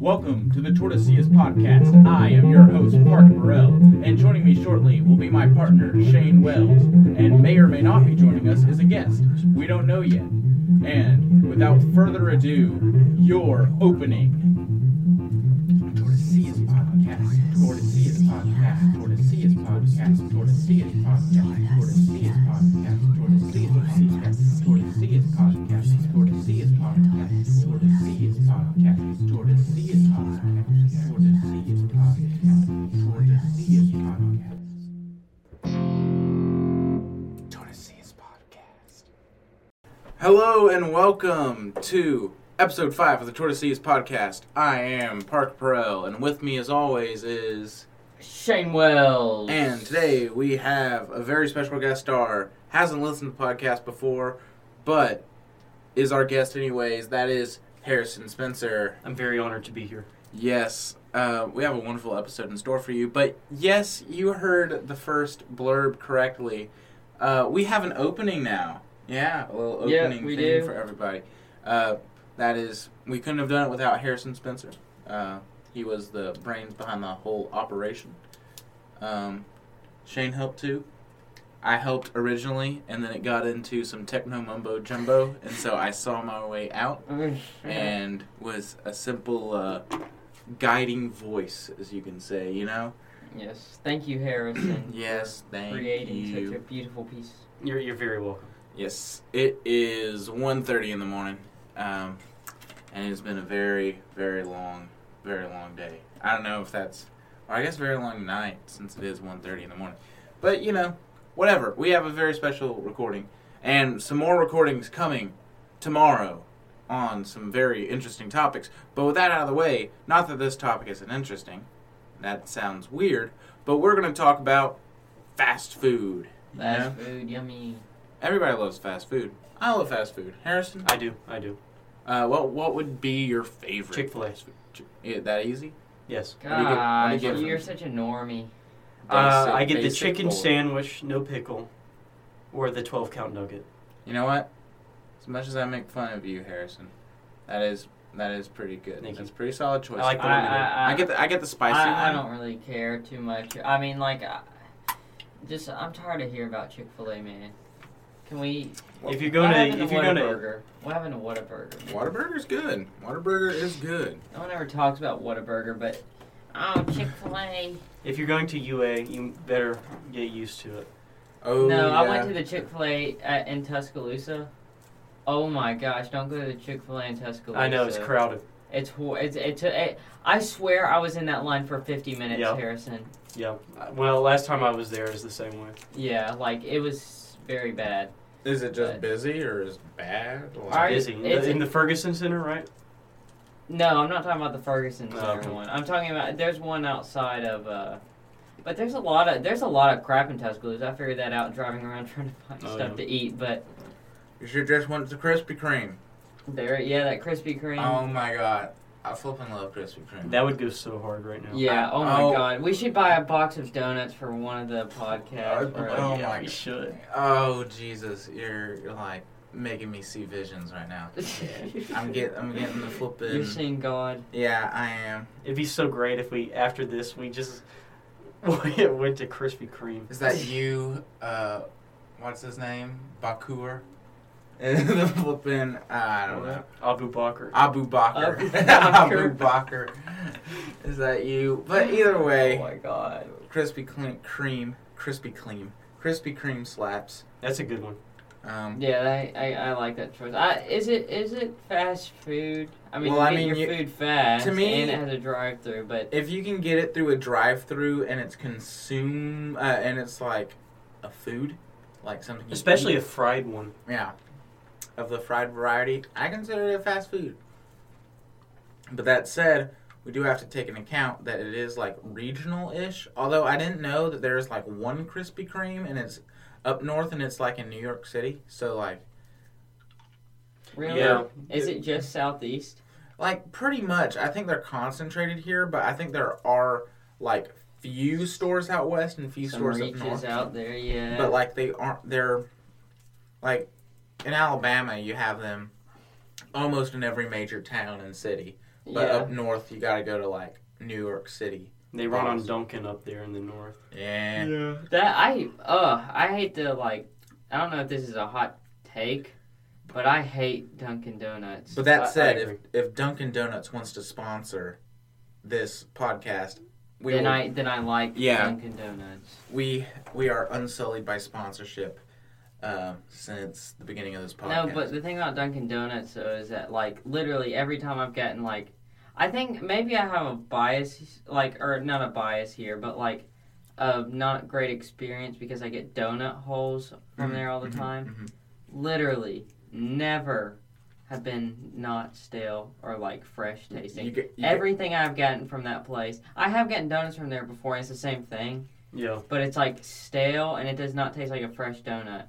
Welcome to the Tortoiseas Podcast. I am your host, Mark Burrell, and joining me shortly will be my partner, Shane Wells, and may or may not be joining us as a guest. We don't know yet. And without further ado, your opening. Tortoiseas Podcast. Tortoiseas Podcast. Tortoiseas Podcast. Tortoiseas Podcast. Tortoiseas Podcast. Tortoiseas Podcast. Tortoiseas Podcast. Podcast. Hello and welcome to episode 5 of the Tortoiseas Podcast. I am Park Perel, and with me as always is... Shane Wells. And today we have a very special guest star. Hasn't listened to the podcast before, but is our guest anyways. That is Harrison Spencer. I'm very honored to be here. Yes, uh, we have a wonderful episode in store for you. But yes, you heard the first blurb correctly. Uh, we have an opening now. Yeah, a little opening we thing do. for everybody. Uh, that is, we couldn't have done it without Harrison Spencer. Uh, he was the brains behind the whole operation. Um, Shane helped too. I helped originally, and then it got into some techno mumbo jumbo, and so I saw my way out and was a simple uh, guiding voice, as you can say. You know. yes, thank you, Harrison. Yes, for thank creating such a beautiful piece. You're, you're very welcome. Yes, it is 1.30 in the morning, um, and it's been a very, very long, very long day. I don't know if that's, or I guess very long night since it is 1.30 in the morning. But you know, whatever. We have a very special recording, and some more recordings coming tomorrow on some very interesting topics. But with that out of the way, not that this topic isn't interesting. That sounds weird, but we're going to talk about fast food. Fast know? food, yummy. Everybody loves fast food. I love fast food. Harrison, I do. I do. uh, what what would be your favorite? Chick-fil-A. fast food? Yeah, that easy? Yes. What do you get, you get you're such a normie. Uh, I get the chicken or- sandwich, no pickle, or the 12 count nugget. You know what? As much as I make fun of you, Harrison, that is that is pretty good. Thank That's you. pretty solid choice. I like the I, lemon. I, I get the I get the spicy I, I don't really care too much. I mean, like, I, just I'm tired of hearing about Chick Fil A, man. Can we? If you're going happened to, if you're going to, Whataburger? What happened to Whataburger? Whataburger's good. Whataburger is good. No one ever talks about Whataburger, but oh, Chick Fil A. if you're going to UA, you better get used to it. Oh no, yeah. I went to the Chick Fil A at- in Tuscaloosa. Oh my gosh! Don't go to the Chick Fil A in Tuscaloosa. I know it's crowded. It's hor- it's it's. It, I swear I was in that line for 50 minutes, Yeah. Harrison. Yeah. Well, last time I was there is the same way. Yeah, like it was very bad. Is it just But- busy or is it bad? Or- All right, Busy it's- in the Ferguson Center, right? No, I'm not talking about the Ferguson Center okay. one. I'm talking about there's one outside of. uh But there's a lot of there's a lot of crap in Tuscaloosa. I figured that out driving around trying to find Oh, stuff yeah. to eat. But You should just went to Krispy Kreme. there, yeah, that Krispy Kreme. Oh my god, I flipping love Krispy Kreme. That would go so hard right now. Yeah. Oh my Oh. God. We should buy a box of donuts for one of the podcasts. Oh, bro. oh yeah, my we should. Oh Jesus, you're you're like making me see visions right now. I'm get I'm getting the flipping. You're seeing God. Yeah, I am. It'd be so great if we, after this, we just went to Krispy Kreme. Is that you? Uh, what's his name? Bakur. the flipping. Uh, I don't know. Abu Bakr. Abu Bakr. Abu Abu Bakr. Bakr. Is that you? But either way, Oh my God. Krispy Kreme, cream, Krispy Kreme, Krispy Kreme slaps. That's a good one. Um, Yeah, I, I, I like that choice. I, is it is it fast food? I mean, Well, you I get mean, your you- food fast, to me- and it has a drive-through. But if you can get it through a drive-through and it's consume uh, and it's like a food, like something, you Especially eat, a fried one. yeah, of the fried variety, I consider it a fast food. But that said, we do have to take into account that it is like regional-ish. Although I didn't know that there's like one Krispy Kreme and it's up north and it's like in New York City. So like, really, Yeah. is it just southeast? like pretty much, I think they're concentrated here. But I think there are like few stores out west and few Some stores up reaches north. out there, yeah. but like they aren't they're like in Alabama you have them almost in every major town and city But yeah. up north, you got to go to like New York City. They run on Balls. Dunkin' up there in the north. Yeah. That I uh I hate to like I don't know if this is a hot take, but I hate Dunkin' Donuts. But that I- I said, if if Dunkin' Donuts wants to sponsor this podcast, we then will, I then I like Yeah. Dunkin' Donuts. we we are unsullied by sponsorship um, since the beginning of this podcast. No, but the thing about Dunkin' Donuts though is that like literally every time I've gotten like I think maybe I have a bias like or not a bias here, but like a not great experience because I get donut holes from Mhm, there all the mhm, time. mhm. Literally never have been not stale or like fresh tasting. You get, you get- Everything I've gotten from that place, I have gotten donuts from there before. And it's the same thing, Yeah. but it's like stale and it does not taste like a fresh donut.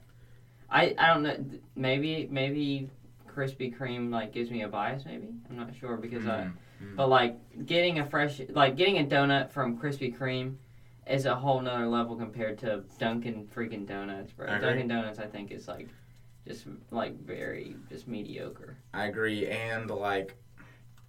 I I don't know. Maybe maybe Krispy Kreme like gives me a bias. Maybe I'm not sure because I. Mm, mm. But like getting a fresh like getting a donut from Krispy Kreme is a whole nother level compared to Dunkin' freaking Donuts, bro. Dunkin' Donuts I think is like just like very just mediocre. I agree, and like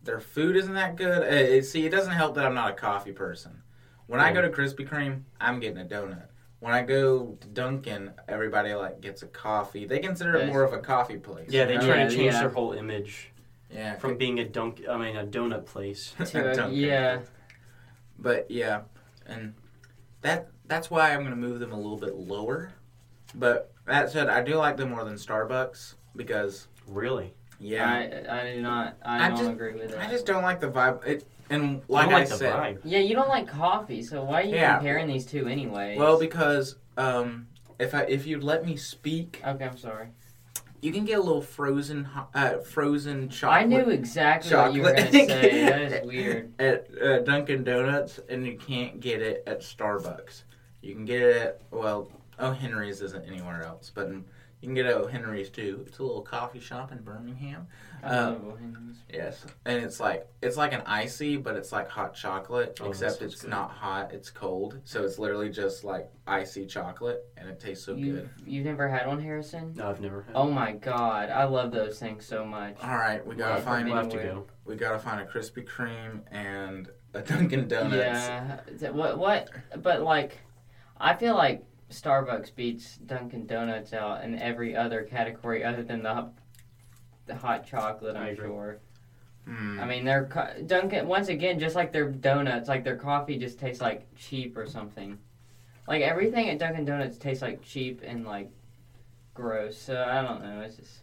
their food isn't that good. Uh, it- see, it doesn't help that I'm not a coffee person. When I go to Krispy Kreme, I'm getting a donut. When I go to Dunkin', everybody like gets a coffee. They consider it more of a coffee place. Yeah, they try Yeah, to change yeah. their whole image yeah from being a dunk. I mean, a donut place. To a- Dunkin'. yeah. But yeah, and that that's why I'm gonna move them a little bit lower. But that said, I do like them more than Starbucks because Really? yeah, I I do not I, I don't just- agree with that. I just don't like the vibe. It and I like don't I like the said, vibe. yeah, you don't like coffee, so why are you Yeah. comparing these two anyway? well because um if I if you'd let me speak, okay, I'm sorry. You can get a little frozen uh, frozen chocolate. I knew exactly what you were chocolate. gonna say. that is weird. at uh, Dunkin' Donuts, and you can't get it at Starbucks. You can get it at well, Oh Henry's isn't anywhere else, but you can get it at Henry's too. It's a little coffee shop in Birmingham. I Uh, love Bohemians. Yes, and it's like it's like an icy, but it's like hot chocolate, Oh, except it's good. not hot; it's cold. So it's literally just like icy chocolate, and it tastes so you good. you've never had one, Harrison? No, I've never had. Oh my god, I love those things so much. All right, we gotta Yeah, find we'll have to go. we gotta find a Krispy Kreme and a Dunkin' Donuts. Yeah. Th- What what? But like, I feel like Starbucks beats Dunkin' Donuts out in every other category other than the the hot chocolate. I'm sure. Hmm. I mean, their co- Dunkin' once again, just like their donuts, like their coffee just tastes like cheap or something. Like everything at Dunkin' Donuts tastes like cheap and like gross. So I don't know. It's just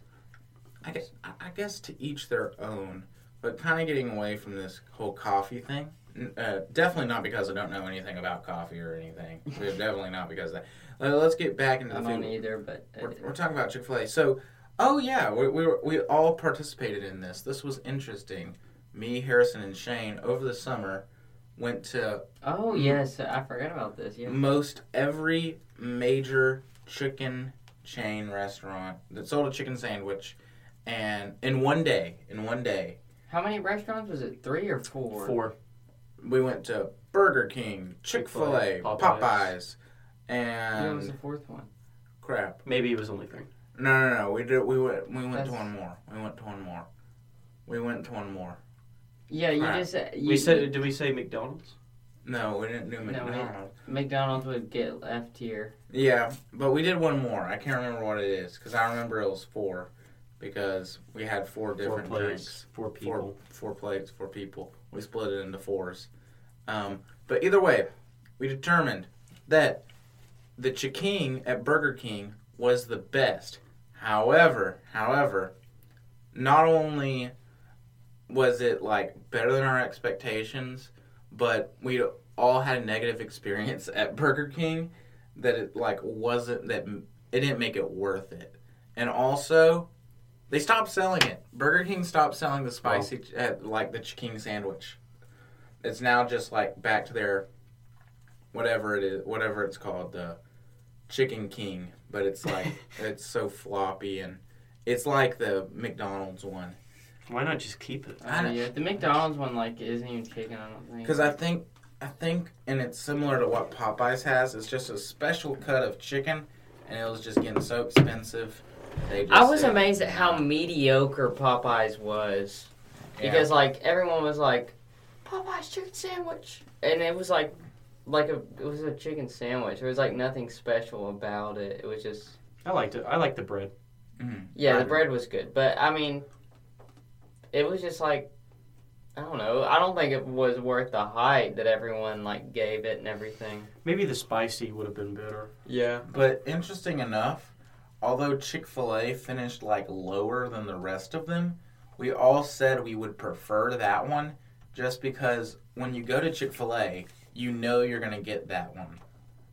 I guess, I guess to each their own, but kind of getting away from this whole coffee thing. N- Uh, definitely not because I don't know anything about coffee or anything. definitely not because of that. Uh, let's get back into I the don't food. either. But We're, we're talking about Chick Fil A. So, oh yeah, we we, were, we all participated in this. This was interesting. Me, Harrison, and Shane over the summer went to oh yes, I forgot about this. Yeah. most every major chicken chain restaurant that sold a chicken sandwich, and in one day, in one day, How many restaurants was it? Three or four? Four. We went to Burger King, Chick Fil A, Chick-fil-A, Popeyes, Popeyes. What was and the fourth one? crap. Maybe it was only three. No, no, no. We did. We went. We went to That's- one more. We went to one more. We went to one more. Yeah, you Crap. just uh, said you, We said, did we say McDonald's? No, we didn't do No, we- McDonald's. McDonald's would get F tier. Yeah, but we did one more. I can't remember what it is because I remember it was four because we had four Four different plates, drinks. four Four, people. four plates, four people. We split it into fours. Um, but either way, we determined that the Ch'King at Burger King was the best. However, however, not only was it like better than our expectations, but we all had a negative experience at Burger King that it like wasn't that it didn't make it worth it. And also, they stopped selling it. Burger King stopped selling the spicy uh, like the King sandwich. It's now just like back to their whatever it is, whatever it's called, the Chicken King, but it's like it's so floppy and it's like the McDonald's one. Why not just keep it? I don't- yeah, the McDonald's one like isn't even chicken. I don't think. Because I think, I think, and it's similar to what Popeyes has. It's just a special cut of chicken, and it was just getting so expensive. They just I was said, amazed at how mediocre Popeyes was. Yeah. because like everyone was like Popeye's chicken sandwich, and it was like like a it was a chicken sandwich. There was like nothing special about it. It was just I liked it. I liked the bread. Mhm. yeah, the bread was good, but I mean, it was just like I don't know. I don't think it was worth the hype that everyone like gave it and everything. Maybe the spicy would have been better. Yeah. But interesting enough, although Chick fil A finished like lower than the rest of them, we all said we would prefer that one just because when you go to Chick fil A, you know you're going to get that one.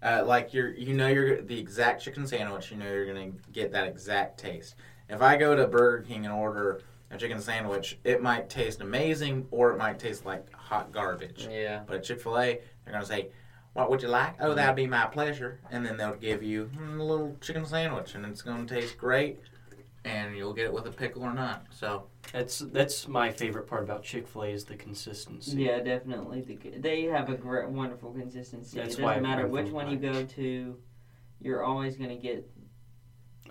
Uh, like you're, you know you're the exact chicken sandwich. You know you're gonna get that exact taste. If I go to Burger King and order a chicken sandwich, it might taste amazing or it might taste like hot garbage. Yeah. But at Chick Fil A, they're gonna say, "What would you like?" Oh, that'd be my pleasure. And then they'll give you mm, a little chicken sandwich, and it's gonna taste great, and you'll get it with a pickle or not. So That's that's my favorite part about Chick Fil A is the consistency. Yeah, definitely. The, they have a great, wonderful consistency. That's it doesn't matter which from one you go to, you're always going to get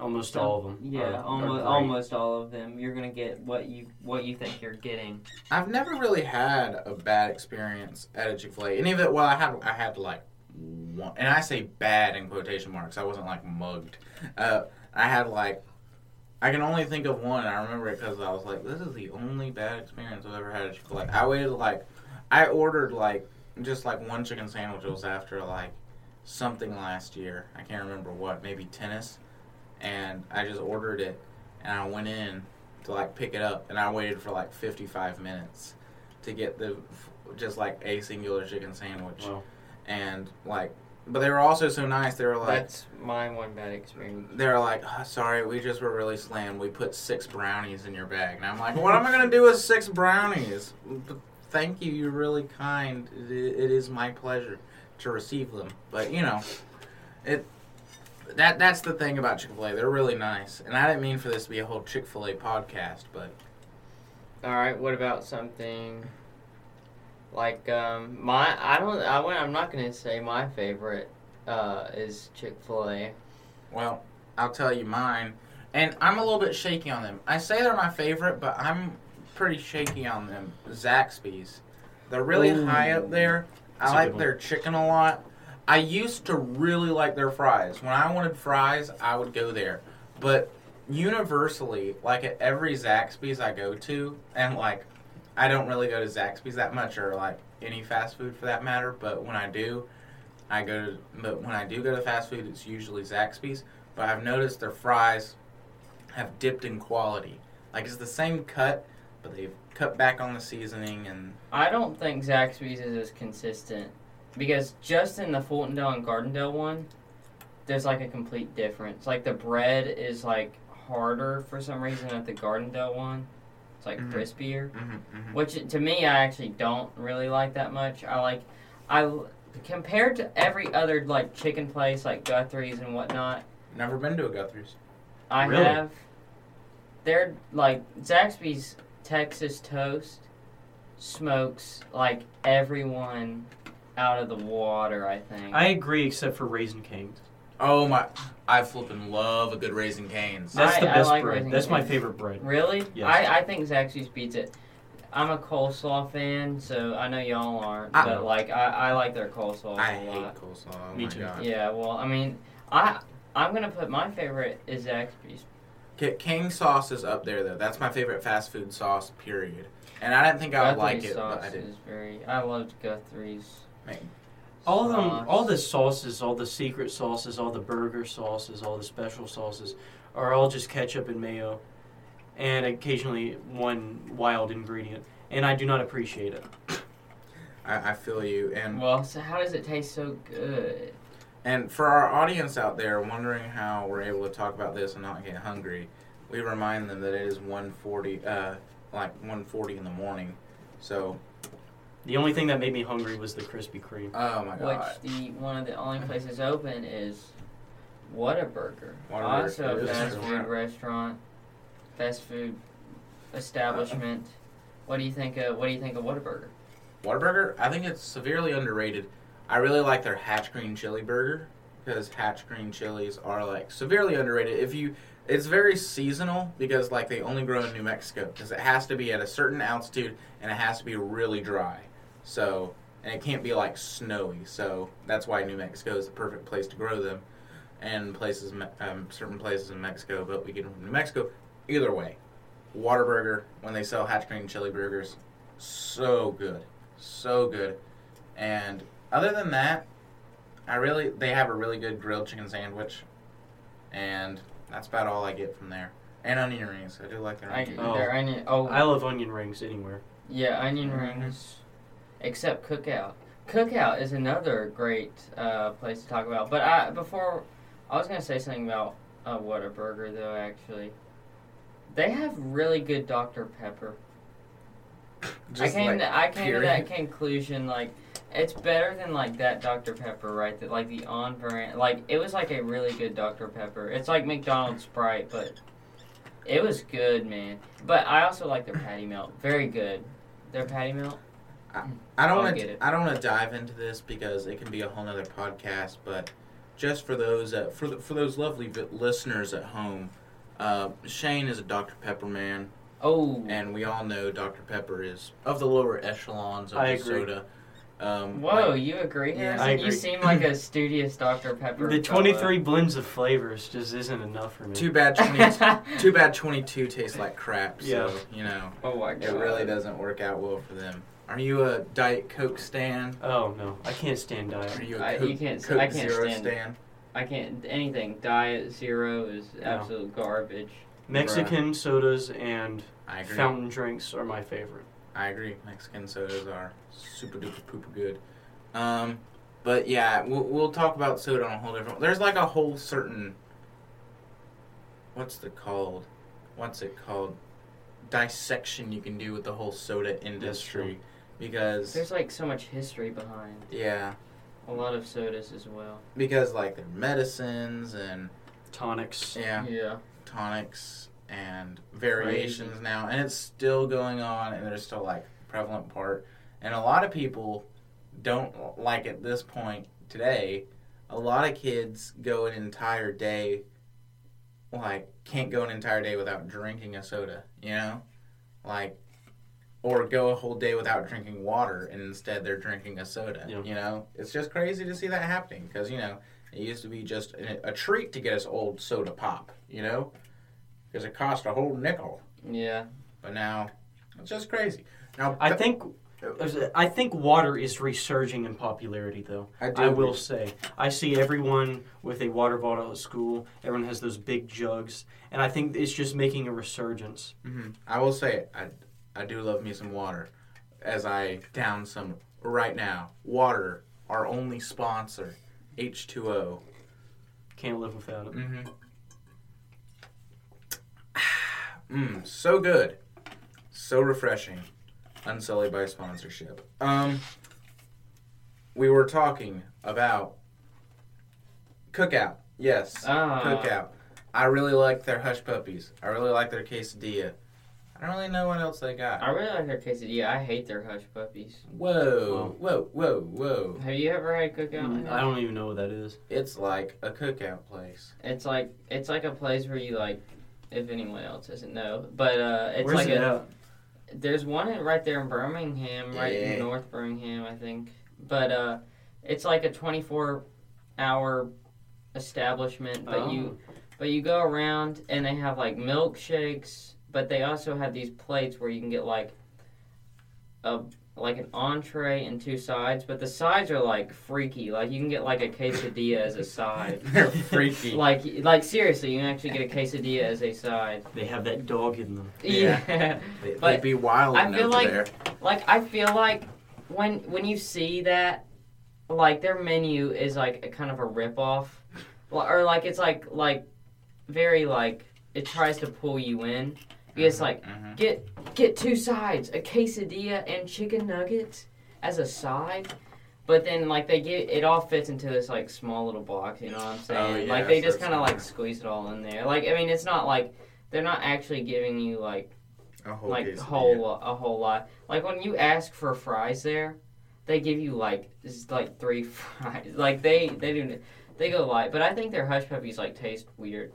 Almost some- all of them. Yeah, are- are almost great. almost all of them. You're going to get what you what you think you're getting. I've never really had a bad experience at a Chick Fil A. Any of it? Well, I had I had like one, and I say bad in quotation marks. I wasn't like mugged. Uh, I had like. I can only think of one. and I remember it because I was like, "This is the only bad experience I've ever had at Chick Fil A. I waited like, I ordered like just like one chicken sandwich. It was after like something last year. I can't remember what. Maybe tennis, and I just ordered it, and I went in to like pick it up, and I waited for like 55 minutes to get the just like a singular chicken sandwich, Wow. and like, but they were also so nice. They were like, That's my one bad experience. they were like, oh, sorry, we just were really slammed. We put six brownies in your bag, and I'm like, what am I gonna do with six brownies? But thank you, you're really kind. It, it is my pleasure to receive them, but you know, it. That that's the thing about Chick Fil A. They're really nice, and I didn't mean for this to be a whole Chick Fil A podcast, but All right. What about something like um my I don't I went, I'm not going to say my favorite uh is Chick Fil A. Well, I'll tell you mine. And I'm a little bit shaky on them. I say they're my favorite, but I'm pretty shaky on them. Zaxby's. They're really Ooh. high up there. That's I a like their chicken a lot. I used to really like their fries. When I wanted fries, I would go there. But universally, like at every Zaxby's I go to, and like I don't really go to Zaxby's that much or like any fast food for that matter, but when I do, I go to but when I do go to fast food, it's usually Zaxby's. But I've noticed their fries have dipped in quality. Like it's the same cut, but they've cut back on the seasoning and I don't think Zaxby's is as consistent because just in the Fultondale and Gardendale one, there's like a complete difference. Like the bread is like harder for some reason at the Gardendale one. It's like Mhm. crispier, mm-hmm, which to me I actually don't really like that much. I like I compared to every other like chicken place like Guthrie's and whatnot. never been to a Guthrie's. I Really? have. They're like Zaxby's Texas toast smokes like everyone out of the water. I think. I agree, except for Raising Cane's. Oh my! I flipping love a good Raising Cane's. That's I- the best like bread. Raisin That's my favorite bread. really? Yes. I I think Zaxby's beats it. I'm a coleslaw fan, so I know y'all aren't, I- but like I, I like their coleslaw I a hate coleslaw. Oh Me my too. god. Yeah, well, I mean, I I'm gonna put my favorite is Zaxby's. King sauce is up there though. That's my favorite fast food sauce. Period. And I didn't think I would like Guthrie's it, but I did. is very. I loved Guthrie's. All of them, all the sauces, all the secret sauces, all the burger sauces, all the special sauces, are all just ketchup and mayo, and occasionally one wild ingredient. And I do not appreciate it. I, I feel you. And Well, so how does it taste so good? And for our audience out there wondering how we're able to talk about this and not get hungry, we remind them that it is 1:40, uh, like 1:40 in the morning. So, The only thing that made me hungry was the Krispy Kreme. oh my god, Which the one of the only places open is Whataburger. Whataburger, Also it a is fast true. food restaurant, fast food establishment. What do you think? Of, what do you think of Whataburger? Whataburger. I think it's severely underrated. I really like their Hatch Green Chili Burger because Hatch Green chilies are like severely underrated. If you It's very seasonal because like they only grow in New Mexico because it has to be at a certain altitude and it has to be really dry. So and it can't be like snowy. So that's why New Mexico is the perfect place to grow them, and places um, certain places in Mexico. But we get them from New Mexico. Either way, Whataburger when they sell Hatch Green Chili Burgers, so good, so good. And other than that, I really they have a really good grilled chicken sandwich, and that's about all I get from there. And onion rings. I do like their I, onion. Oh. Their onion. Oh, I love onion rings anywhere. yeah, onion rings. Except Cookout. Cookout is another great uh, place to talk about. But I before I was gonna say something about uh, Whataburger though. Actually, they have really good Dr Pepper. Just I came like, to, I came to that conclusion like it's better than like that Dr Pepper right that like the on brand like it was like a really good Dr Pepper. It's like McDonald's Sprite but it was good man. But I also like their patty melt. Very good. Their patty melt. I don't want to. I don't want to dive into this because it can be a whole nother podcast. But just for those uh, for the, for those lovely vi- listeners at home, uh, Shane is a Dr Pepper man, Oh. and we all know Dr Pepper is of the lower echelons of I agree. soda. Um, Whoa, like- you agree? Yeah, Harrison? I You seem like a studious Dr Pepper. The 23 blends of flavors just isn't enough for me. too bad. 20, too bad. Twenty two tastes like crap. So Yeah. you know oh my god. it really doesn't work out well for them. Are you a Diet Coke stan? Oh no, I can't stand Are diet. you a I- Coke, you can't- Coke I can't Zero stand- stan? I can't anything. Diet Zero is No. absolute garbage. Mexican sodas and I agree. fountain drinks are my favorite. I agree. Mexican sodas are super duper pooper good. Um, but yeah, we'll, we'll talk about soda on a whole different. There's like a whole certain. What's the called? What's it called? Dissection you can do with the whole soda industry, because There's like so much history behind yeah, a lot of sodas as well. because like their medicines and Tonics. yeah, Yeah. tonics and variations now, and it's still going on, and there's still like prevalent part, and a lot of people don't like at this point today. A lot of kids go an entire day, like can't go an entire day without drinking a soda, you know, like, or go a whole day without drinking water, and instead they're drinking a soda. Yeah. You know, it's just crazy to see that happening because you know it used to be just a, a treat to get us old soda pop, you know, because it cost a whole nickel. Yeah. But now it's just crazy. Now I th- think I think water is resurging in popularity though. I, do I will say. I see everyone with a water bottle at school. Everyone has those big jugs, and I think it's just making a resurgence. Mhm. I will say. I I do love me some water, as I down some right now. Water, our only sponsor, H two O. Can't live without it. Mm-hmm. Mmm, so good, so refreshing, unsullied by sponsorship. Um, we were talking about cookout. Yes, Ah. cookout. I really like their hush puppies. I really like their quesadilla. I don't really know what else they got. I really like their quesadilla. I hate their hush puppies. Whoa, whoa, whoa, whoa! Have you ever had cookout? Mm, I don't even know what that is. It's like a cookout place. It's like it's like a place where you like, if anyone else doesn't know, but uh, it's Where's like it a. at? There's one right there in Birmingham, right Yeah. in North Birmingham, I think. But uh, it's like a 24 hour establishment, but Oh. you but you go around and they have like milkshakes, but they also have these plates where you can get like a like an entree and two sides, but the sides are like freaky. Like you can get like a quesadilla as a side. They're freaky. Like like seriously, you can actually get a quesadilla as a side. They have that dog in them. Yeah. yeah. They, but would be wild I feel like- there. like I feel like when when you see that, like their menu is like a kind of a rip off, or like it's like like very like it tries to pull you in. It's like Mhm. get get two sides, a quesadilla and chicken nuggets as a side. But then, like they get it all fits into this like small little box. You know what I'm saying? yeah, like they just kind of like squeeze it all in there. Like I mean, it's not like they're not actually giving you like a whole like quesadilla. whole lo- a whole lot. Like when you ask for fries there, they give you like just like three fries. Like they they do they go light, but I think their hush puppies like taste weird.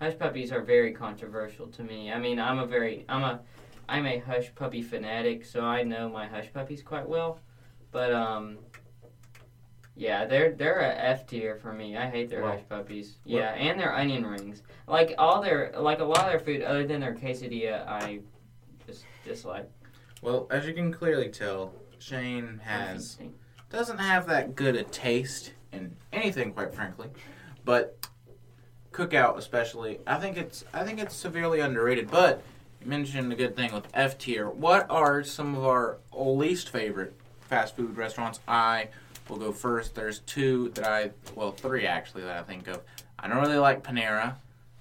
Hush puppies are very controversial to me. I mean, I'm a very I'm a I'm a hush puppy fanatic, so I know my hush puppies quite well. But um, yeah, they're they're a F tier for me. I hate their Wow. hush puppies. Yeah, and their onion rings. Like all their like a lot of their food, other than their quesadilla, I just dislike. Well, as you can clearly tell, Shane has doesn't have that good a taste in anything, quite frankly. But cookout, especially, I think it's I think it's severely underrated. But you mentioned a good thing with F tier. What are some of our least favorite fast food restaurants? I will go first. There's two that I well three actually that I think of. I don't really like Panera.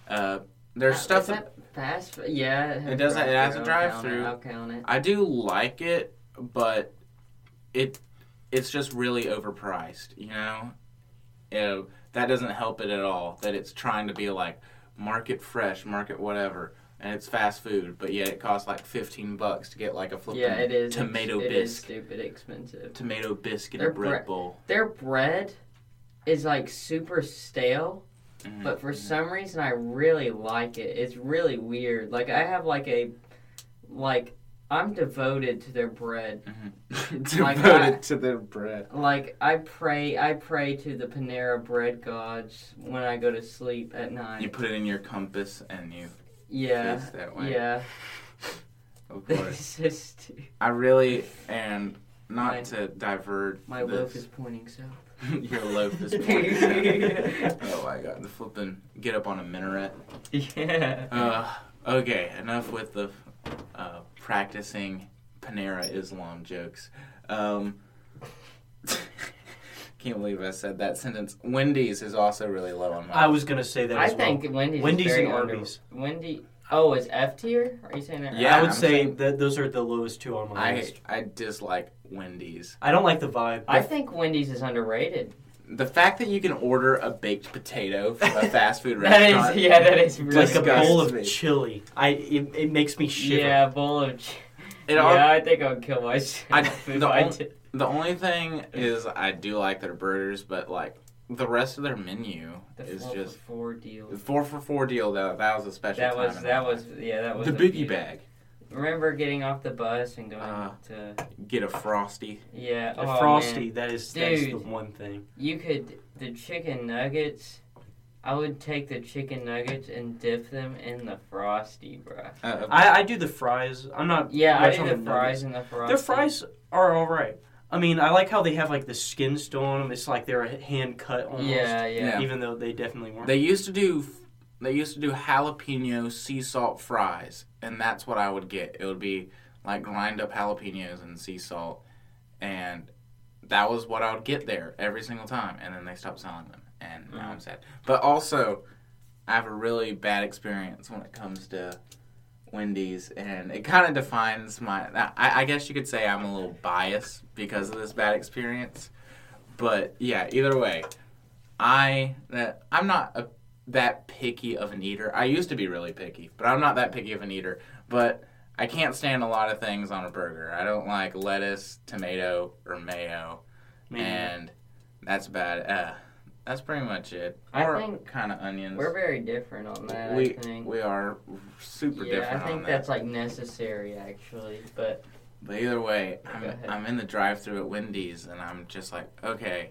Uh, there's Uh, stuff that that fast. food? Yeah, It doesn't. it has a drive-through. drive-through. I'll count it. I do like it, but it it's just really overpriced. You know, Uh, that doesn't help it at all. That it's trying to be like market fresh, market whatever, and it's fast food, but yet it costs like fifteen bucks to get like a flipping Yeah, it is. tomato It is bisque, stupid expensive. tomato bisque in Their a bread bre- bowl. Their bread is like super stale, Mhm. but for some reason I really like it. It's really weird. Like I have like a like I'm devoted to their bread. Mhm. Like devoted I- to their bread. Like I pray I pray to the Panera bread gods when I go to sleep at night. You put it in your compass and you yeah. that way. Yeah. Of course. Just I really and not My- to divert my this. loaf is pointing south. Your loaf is pointing south. Oh my god, the flipping get up on a minaret. Yeah. Uh, okay, enough with the uh, practicing Panera Islam jokes. Um, can't believe I said that sentence. Wendy's is also really low on my I was gonna say that. I as well. think Wendy's. Wendy's is very and under- Arby's. Wendy. Oh, is F tier? Are you saying that? right? Yeah, I would I'm say saying- that those are the lowest two on my I list. I dislike Wendy's. I don't like the vibe. I think Wendy's is underrated. The fact that you can order a baked potato from a fast food restaurant. is, yeah, that is really like a disgusting. bowl me. of chili. I it, it makes me shiver. Yeah, bowl of. Ch- yeah, all- I think I'll kill myself I- the I on- did. The only thing is, I do like their burgers, but like the rest of their menu The is four just for four deal. the four for four deal. That that was a special. That time was that was yeah that was the a biggie bag. Remember getting off the bus and going Uh, to Get a frosty. yeah a oh, frosty. man. That is that's the one thing. You could the chicken nuggets. I would take the chicken nuggets and dip them in the frosty, bruh. Uh, I, I do the fries. I'm not. Yeah, I much do on the fries and the frosty. Their fries are all right. I mean, I like how they have like the skin still on them. It's like they're hand cut almost. Yeah, yeah. Yeah. Even though they definitely weren't. they used to do. They used to do jalapeno sea salt fries, and that's what I would get. It would be like grind up jalapenos and sea salt, and that was what I would get there every single time. And then they stopped selling them, and now I'm mm-hmm. sad. But also, I have a really bad experience when it comes to Wendy's, and it kind of defines my. I, I guess you could say I'm a little biased because of this bad experience. But yeah, either way, I that I'm not a, that picky of an eater. I used to be really picky, but I'm not that picky of an eater. But I can't stand a lot of things on a burger. I don't like lettuce, tomato, or mayo, and that's bad. Uh, that's pretty much it. I or think kind of onions. We're very different on that. we I think. we are super different. yeah, different I think that's that. like necessary actually, but But either way, I'm. I'm in the drive-through at Wendy's, and I'm just like, okay,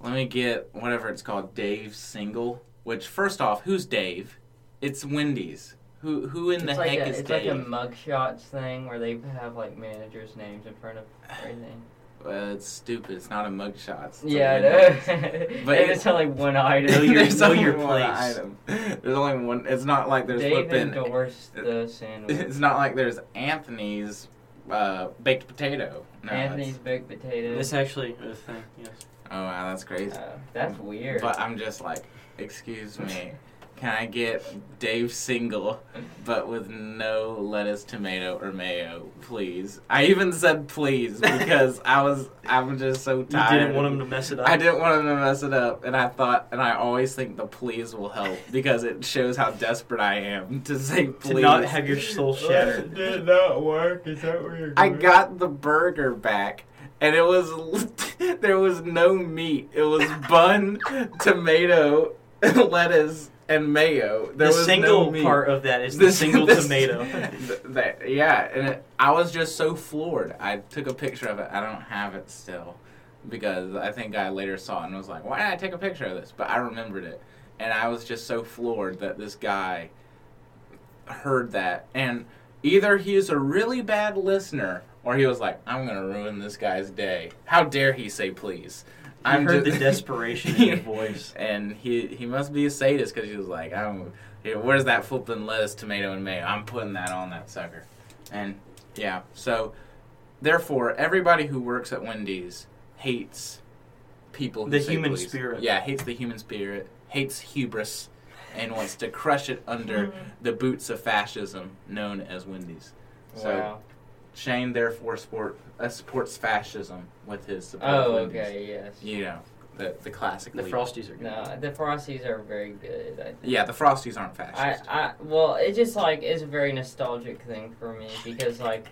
let me get whatever it's called, Dave's single. Which, first off, who's Dave? It's Wendy's. Who who in it's the like heck a, is it's Dave? It's like a mugshots thing where they have like managers' names in front of everything. well, it's stupid. It's not a mugshot. It's yeah, I Wendy's. know. But and it's only one item. Know your- there's know only your one place. item. There's only one. It's not like there's Dave flipping. endorsed the sandwich. It's not like there's Anthony's uh, baked potato. No, Anthony's baked potato. It's actually a thing. Yes. Oh wow, that's crazy. Uh, that's weird. But I'm just like, excuse me, can I get Dave single, but with no lettuce, tomato, or mayo, please? I even said please because I was, I'm just so You tired. didn't want him to mess it up. I didn't want him to mess it up, and I thought, and I always think the please will help because it shows how desperate I am to say please. to not have your soul shattered. did not work. Is that where you're I got the burger back, and it was there was no meat. It was bun, tomato, lettuce, and mayo. There the was single no part of that is the This- single this- tomato. th- that- yeah, and it, I was just so floored. I took a picture of it. I don't have it still because I think I later saw it and was like, "Why did I take a picture of this?" But I remembered it, and I was just so floored that this guy heard that, and either he is a really bad listener or he was like, "I'm gonna ruin this guy's day." How dare he say please? I heard just- the desperation in your voice. and he he must be a sadist because he was like, "I'm here, where's that flipping lettuce, tomato, and mayo? I'm putting that on that sucker." And yeah, so therefore, everybody who works at Wendy's hates people who The say human please. spirit. Yeah, hates the human spirit, hates hubris, and wants to crush it under mm-hmm. the boots of fascism known as Wendy's. So wow. Shane therefore sport uh, supports fascism with his support Oh, of okay, yes. You know the the classic. The lead. Frosties are good. No, the Frosties are very good. I think. Yeah, the Frosties aren't I, fascist. I well, it just like is a very nostalgic thing for me because like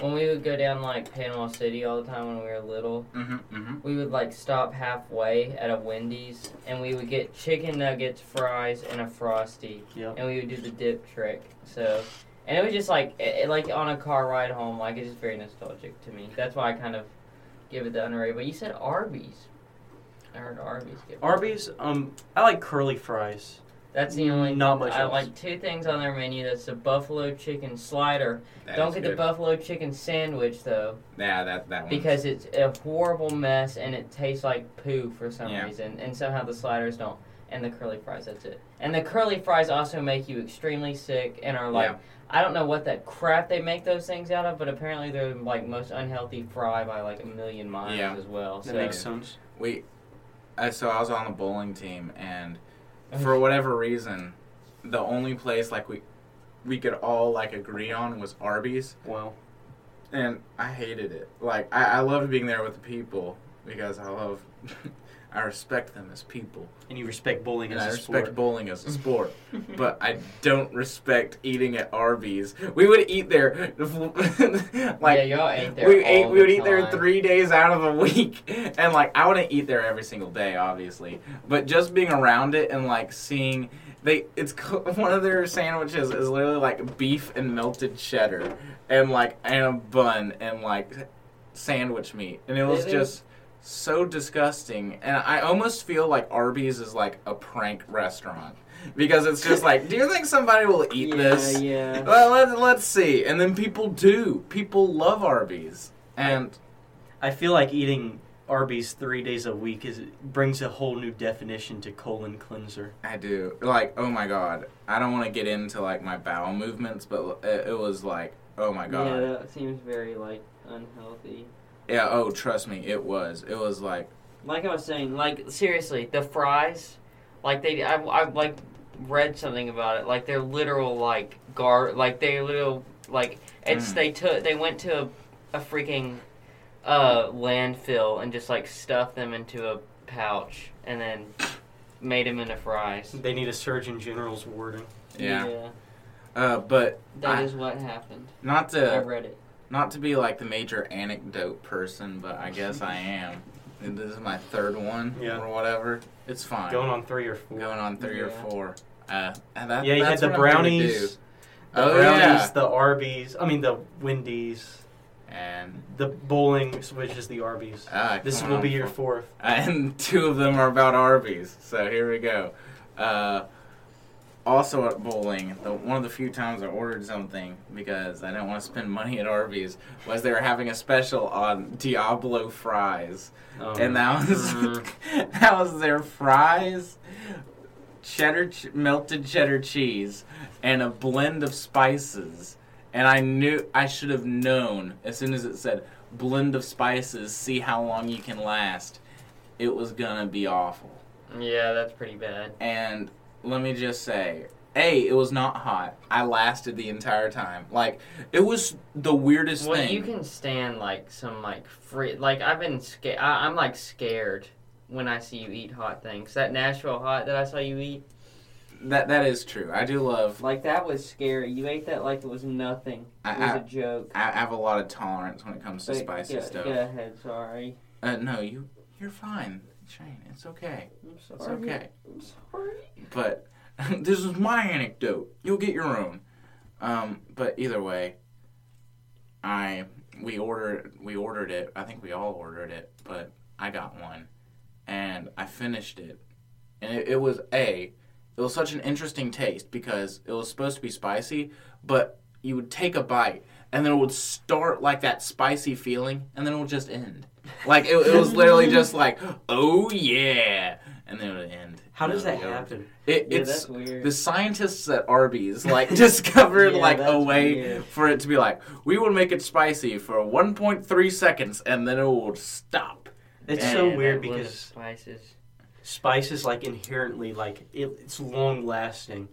when we would go down like Panama City all the time when we were little, mm-hmm, mm-hmm. we would like stop halfway at a Wendy's and we would get chicken nuggets, fries, and a frosty, Yep. and we would do the dip trick. So, and it was just like it, it- like on a car ride home, like it's just very nostalgic to me. That's why I kind of give it the underrated. But you said Arby's. I heard Arby's. Give Arby's, um, I like curly fries. That's the only. Not much I else. like two things on their menu. That's the buffalo chicken slider. Don't get the buffalo chicken sandwich though, Yeah, that that one. because it's a horrible mess and it tastes like poo for some Yeah. reason. And somehow the sliders don't. And the curly fries, that's it. And the curly fries also make you extremely sick and are like Yeah. I don't know what that crap they make those things out of, but apparently they're like most unhealthy fry by like a million miles Yeah. as well. That so makes sense. we, uh, so I was on the bowling team, and Oh. for whatever reason, the only place like we we could all like agree on was Arby's, Wow. and I hated it. Like I, I loved being there with the people because I love, I respect them as people, And you respect bowling and as I a respect sport. bowling as a sport. but I don't respect eating at Arby's. We would eat there, like yeah, y'all ate there. we all ate. We the would eat there three days out of the week, and like I wouldn't eat there every single day, obviously. But just being around it and like seeing they, it's one of their sandwiches is literally like beef and melted cheddar, and like and a bun and like sandwich meat, and it was It is- just so disgusting. And I almost feel like Arby's is like a prank restaurant because it's just like, do you think somebody will eat yeah, this? Yeah. Well, let's, let's see. And then people do. People love Arby's. And I feel like eating Arby's three days a week is brings a whole new definition to colon cleanser. I do. Like, oh my god. I don't want to get into, like, my bowel movements, but it, it was like, oh my god, Yeah, that seems very like unhealthy. Yeah, oh, trust me, it was. It was like, Like I was saying, like seriously, the fries, like they, I, I like read something about it. Like they're literal, like gar, like they little like it's Mm. they took they went to a, a freaking uh landfill and just like stuffed them into a pouch and then made them into fries. They need a Surgeon General's wording. yeah. Uh, but that I- is what happened. not the I read it. Not to be like the major anecdote person, but I guess I am. And This is my third one Yeah. or whatever. It's fine. Going on three or four. Going on three or four. Uh, and that, Yeah, you had the what I'm here to brownies. The oh brownies, yeah. the Arby's. I mean the Wendy's, And the bowling, which is the Arby's. uh, This will on be your fourth. and two of them are about Arby's. So here we go. Uh, also at bowling, the, one of the few times I ordered something because I didn't want to spend money at Arby's was they were having a special on Diablo fries, Um, and that was mm, that was their fries, cheddar ch- melted cheddar cheese, and a blend of spices. And I knew I should have known as soon as it said blend of spices. See how long you can last. It was gonna be awful. Yeah, that's pretty bad. And let me just say, A, it was not hot. I lasted the entire time. Like, it was the weirdest thing. Well, thing. you can stand like some like free. Like I've been scared. I'm like scared when I see you eat hot things. That Nashville hot that I saw you eat, That that is true. I do love. like that was scary. You ate that like it was nothing. I, It was I, a joke. I have a lot of tolerance when it comes to But spicy stuff. Go ahead. Sorry. Uh, no, you you're fine, Shane. It's okay. I'm It's okay. I'm sorry. But this is my anecdote. You'll get your own. Um, but either way, I we ordered we ordered it. I think we all ordered it, but I got one, and I finished it, and it, it was a. It was such an interesting taste because it was supposed to be spicy, but you would take a bite and then it would start like that spicy feeling, and then it would just end. Like it, it was literally just like, oh yeah, and then it would end. How does that it would be over. happen? It, Yeah, it's that's weird. the scientists at Arby's like discovered Yeah, like a way weird. for it to be like we will make it spicy for 1.3 seconds and then it will stop. It's Yeah, so weird because spices. spice is like inherently like it, it's long lasting.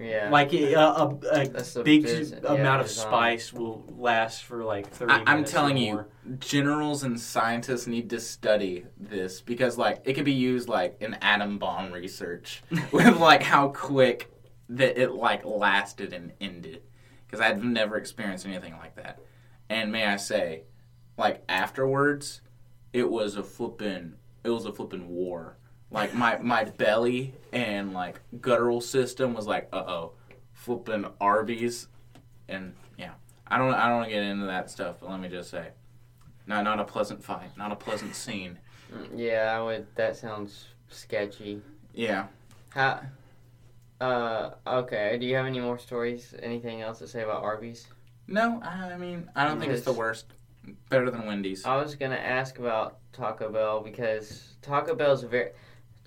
Yeah. Like a, a, a That's big biz- amount yeah, of design. spice will last for like thirty. I, I'm minutes or telling you, generals and scientists need to study this because like it could be used like in atom bomb research with like how quick that it like lasted and ended because I've never experienced anything like that. And may I say, like afterwards, it was a flippin' it was a flippin' war. Like my my belly and like guttural system was like, uh oh, flipping Arby's, and yeah, I don't I don't want to get into that stuff, but let me just say, no, not a pleasant fight, not a pleasant scene. Mm, Yeah, I would. That sounds sketchy. Yeah, How? Uh, okay. Do you have any more stories? Anything else to say about Arby's? no, I mean I don't think it's the worst. Better than Wendy's. I was gonna ask about Taco Bell because Taco Bell's very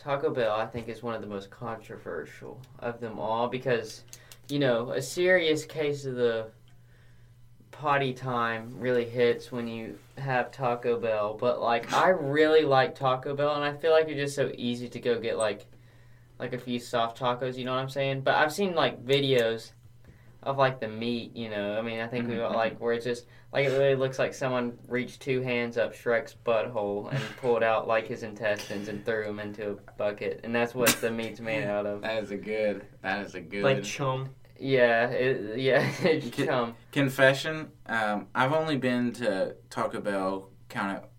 Taco Bell I think is one of the most controversial of them all because you know a serious case of the potty time really hits when you have Taco Bell but like I really like Taco Bell and I feel like it's just so easy to go get like like a few soft tacos you know what I'm saying? But I've seen like videos of like the meat you know I mean I think we Mhm. like where it's just like it really looks like someone reached two hands up Shrek's butthole and pulled out like his intestines and threw them into a bucket, and that's what the meat's made out of. That is a good. That is a good. like chum. Yeah, it, yeah, it's Ki- chum. Confession: um, I've only been to Taco Bell count it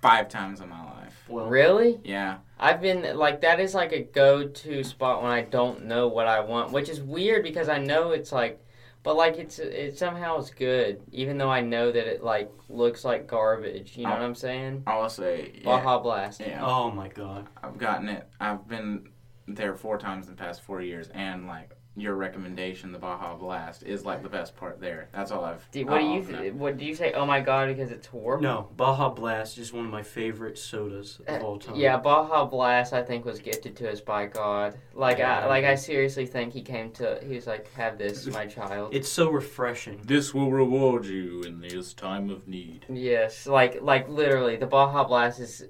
five times in my life. Well, Really? Yeah, I've been like that is like a go-to spot when I don't know what I want, which is weird because I know it's like, but like it's it somehow is good, even though I know that it like looks like garbage. You know Oh. what I'm saying? I will say. Yeah, Baja Blast. yeah. Oh my god. I've gotten it. I've been there four times in the past four years, and like your recommendation, the Baja Blast, is like the best part there. That's all I've. Do, what do you th- what do you say? Oh my god, because it's horrible. No, Baja Blast is one of my favorite sodas of Uh, all time. Yeah, Baja Blast, I think, was gifted to us by God. Like, I, Yeah. like I seriously think he came to. He was like, "Have this, my child." It's so refreshing. This will reward you in this time of need. Yes, like, like literally, the Baja Blast is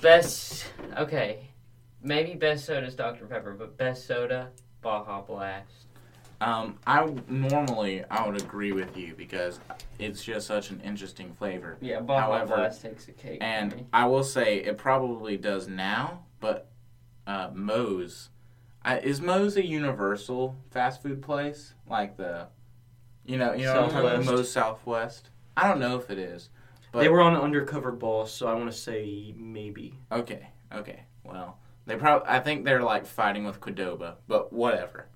best. Okay, maybe best soda is Dr Pepper, but best soda, Baja Blast. Um, I w- normally I would agree with you because it's just such an interesting flavor, Yeah, Baja However, Blast takes the cake. for me. and I will say it probably does now. But uh, Moe's, I, is Moe's a universal fast food place like the, you know, you know, what I'm talking about? Southwest. Moe's Southwest. I don't know if it is. But- they were on Undercover Boss, so I want to say maybe. Okay, okay. Well, they probably. I think they're like fighting with Qdoba, but whatever.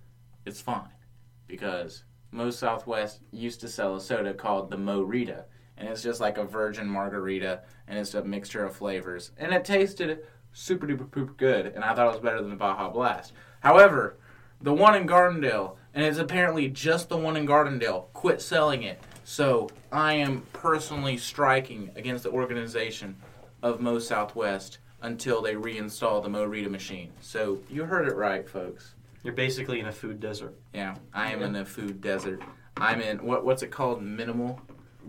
It's fine because Mo Southwest used to sell a soda called the Mo Rita, and it's just like a virgin margarita, and it's a mixture of flavors, and it tasted super duper poop good, and I thought it was better than the Baja Blast. However, the one in Gardendale, and it's apparently just the one in Gardendale, quit selling it. So I am personally striking against the organization of Mo Southwest until they reinstall the Mo Rita machine. So you heard it right, folks. You're basically in a food desert. Yeah, I am in a food desert. I'm in what what's it called? Minimal,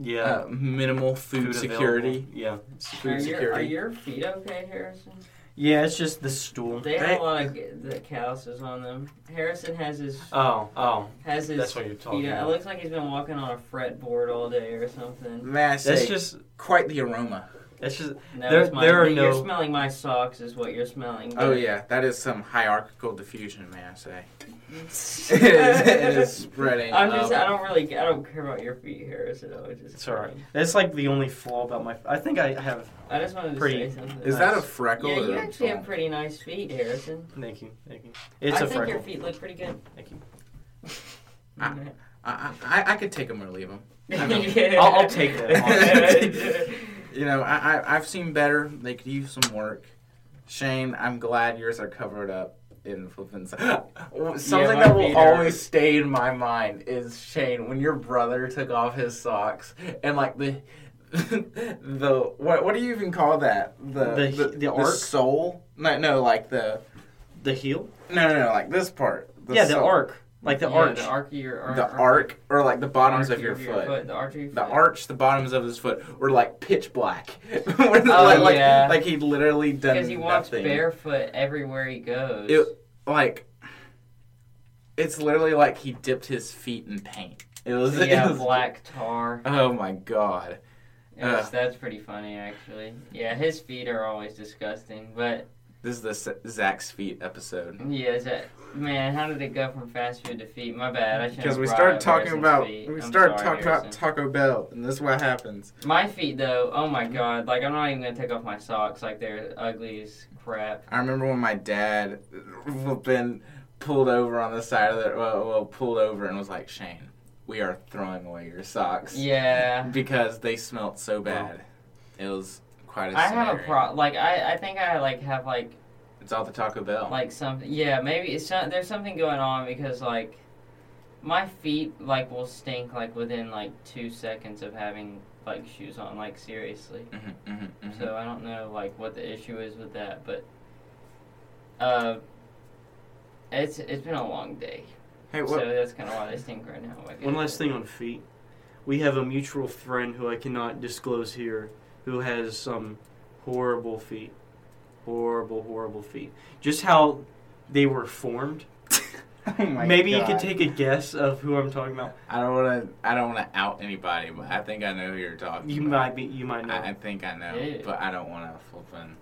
Yeah. uh, minimal food, security. available. Yeah. Food are, your, security. are your feet okay, Harrison? Yeah, it's just the stool. They have Hey. a lot of the calluses on them. Harrison has his Oh, oh. has his. That's what you're talking feet out- about. It looks like he's been walking on a fretboard all day or something. May I say, That's just quite the aroma. That's just No, There- it's my, there are you're smelling my socks is what you're smelling. Oh yeah, that is some hierarchical diffusion, may I say? it, is, it is spreading. I'm just. up. I don't really. I don't care about your feet, Harrison. I was oh, just. it's alright. That's like the only flaw about my. I think I have. I just wanted to Pretty- say something. Is that a freckle yeah, you actually have pretty nice feet, Harrison. Thank you, thank you. It's I a think freckle. your feet look pretty good. Thank you. I- I, I, I could take them or leave them. I mean, I'll- I'll take that, You know, I, I I've seen better. They could use some work. Shane, I'm glad yours are covered up in flipping. Something my that will always stay in my mind is Shane when your brother took off his socks and like the the what what do you even call that the The- the arc? sole no no like the The heel? no no no like this part yeah, the arc. Like the yeah, arch. The arc of your the arc or like the bottoms arch of your foot. The arch of your The foot. arch, the bottoms of his foot were like pitch black. oh, like, yeah. like he'd literally done Because he walks nothing. barefoot everywhere he goes. It like it's literally like he dipped his feet in paint. It was yeah, it was- black tar. Oh my god. Was- Ugh. that's pretty funny, actually. Yeah, his feet are always disgusting, but This is the S- Zach's feet episode. yeah, is that man? How did it go from fast food to feet? My bad. I shouldn't. Because we brought started talking about feet. we I'm started talking about Taco Bell, and this is what happens. My feet, though, oh my god! Like I'm not even gonna take off my socks. Like they're ugly as crap. I remember when my dad been pulled over on the side of the well, well pulled over and was like, Shane, we are throwing away your socks. Yeah, because they smelt so bad. It was quite a I have a scenario. pro. Like I, I think I like have like It's all the Taco Bell. like something. Yeah, maybe it's some, there's something going on because like my feet like will stink like within like two seconds of having like shoes on. Like seriously. Mhm, mhm, mhm. So I don't know like what the issue is with that, but uh, it's it's been a long day, hey, what, so that's kind of why they stink right now. I One last thing on feet. We have a mutual friend who I cannot disclose here who has some horrible feet. Horrible, horrible feet. Just how they were formed. oh my Maybe you could take a guess of who I'm talking about. I don't want to. I don't want to out anybody, but I think I know who you're talking. You about. might be. You might know. I, I think I know, Yeah. but I don't want to flippin'.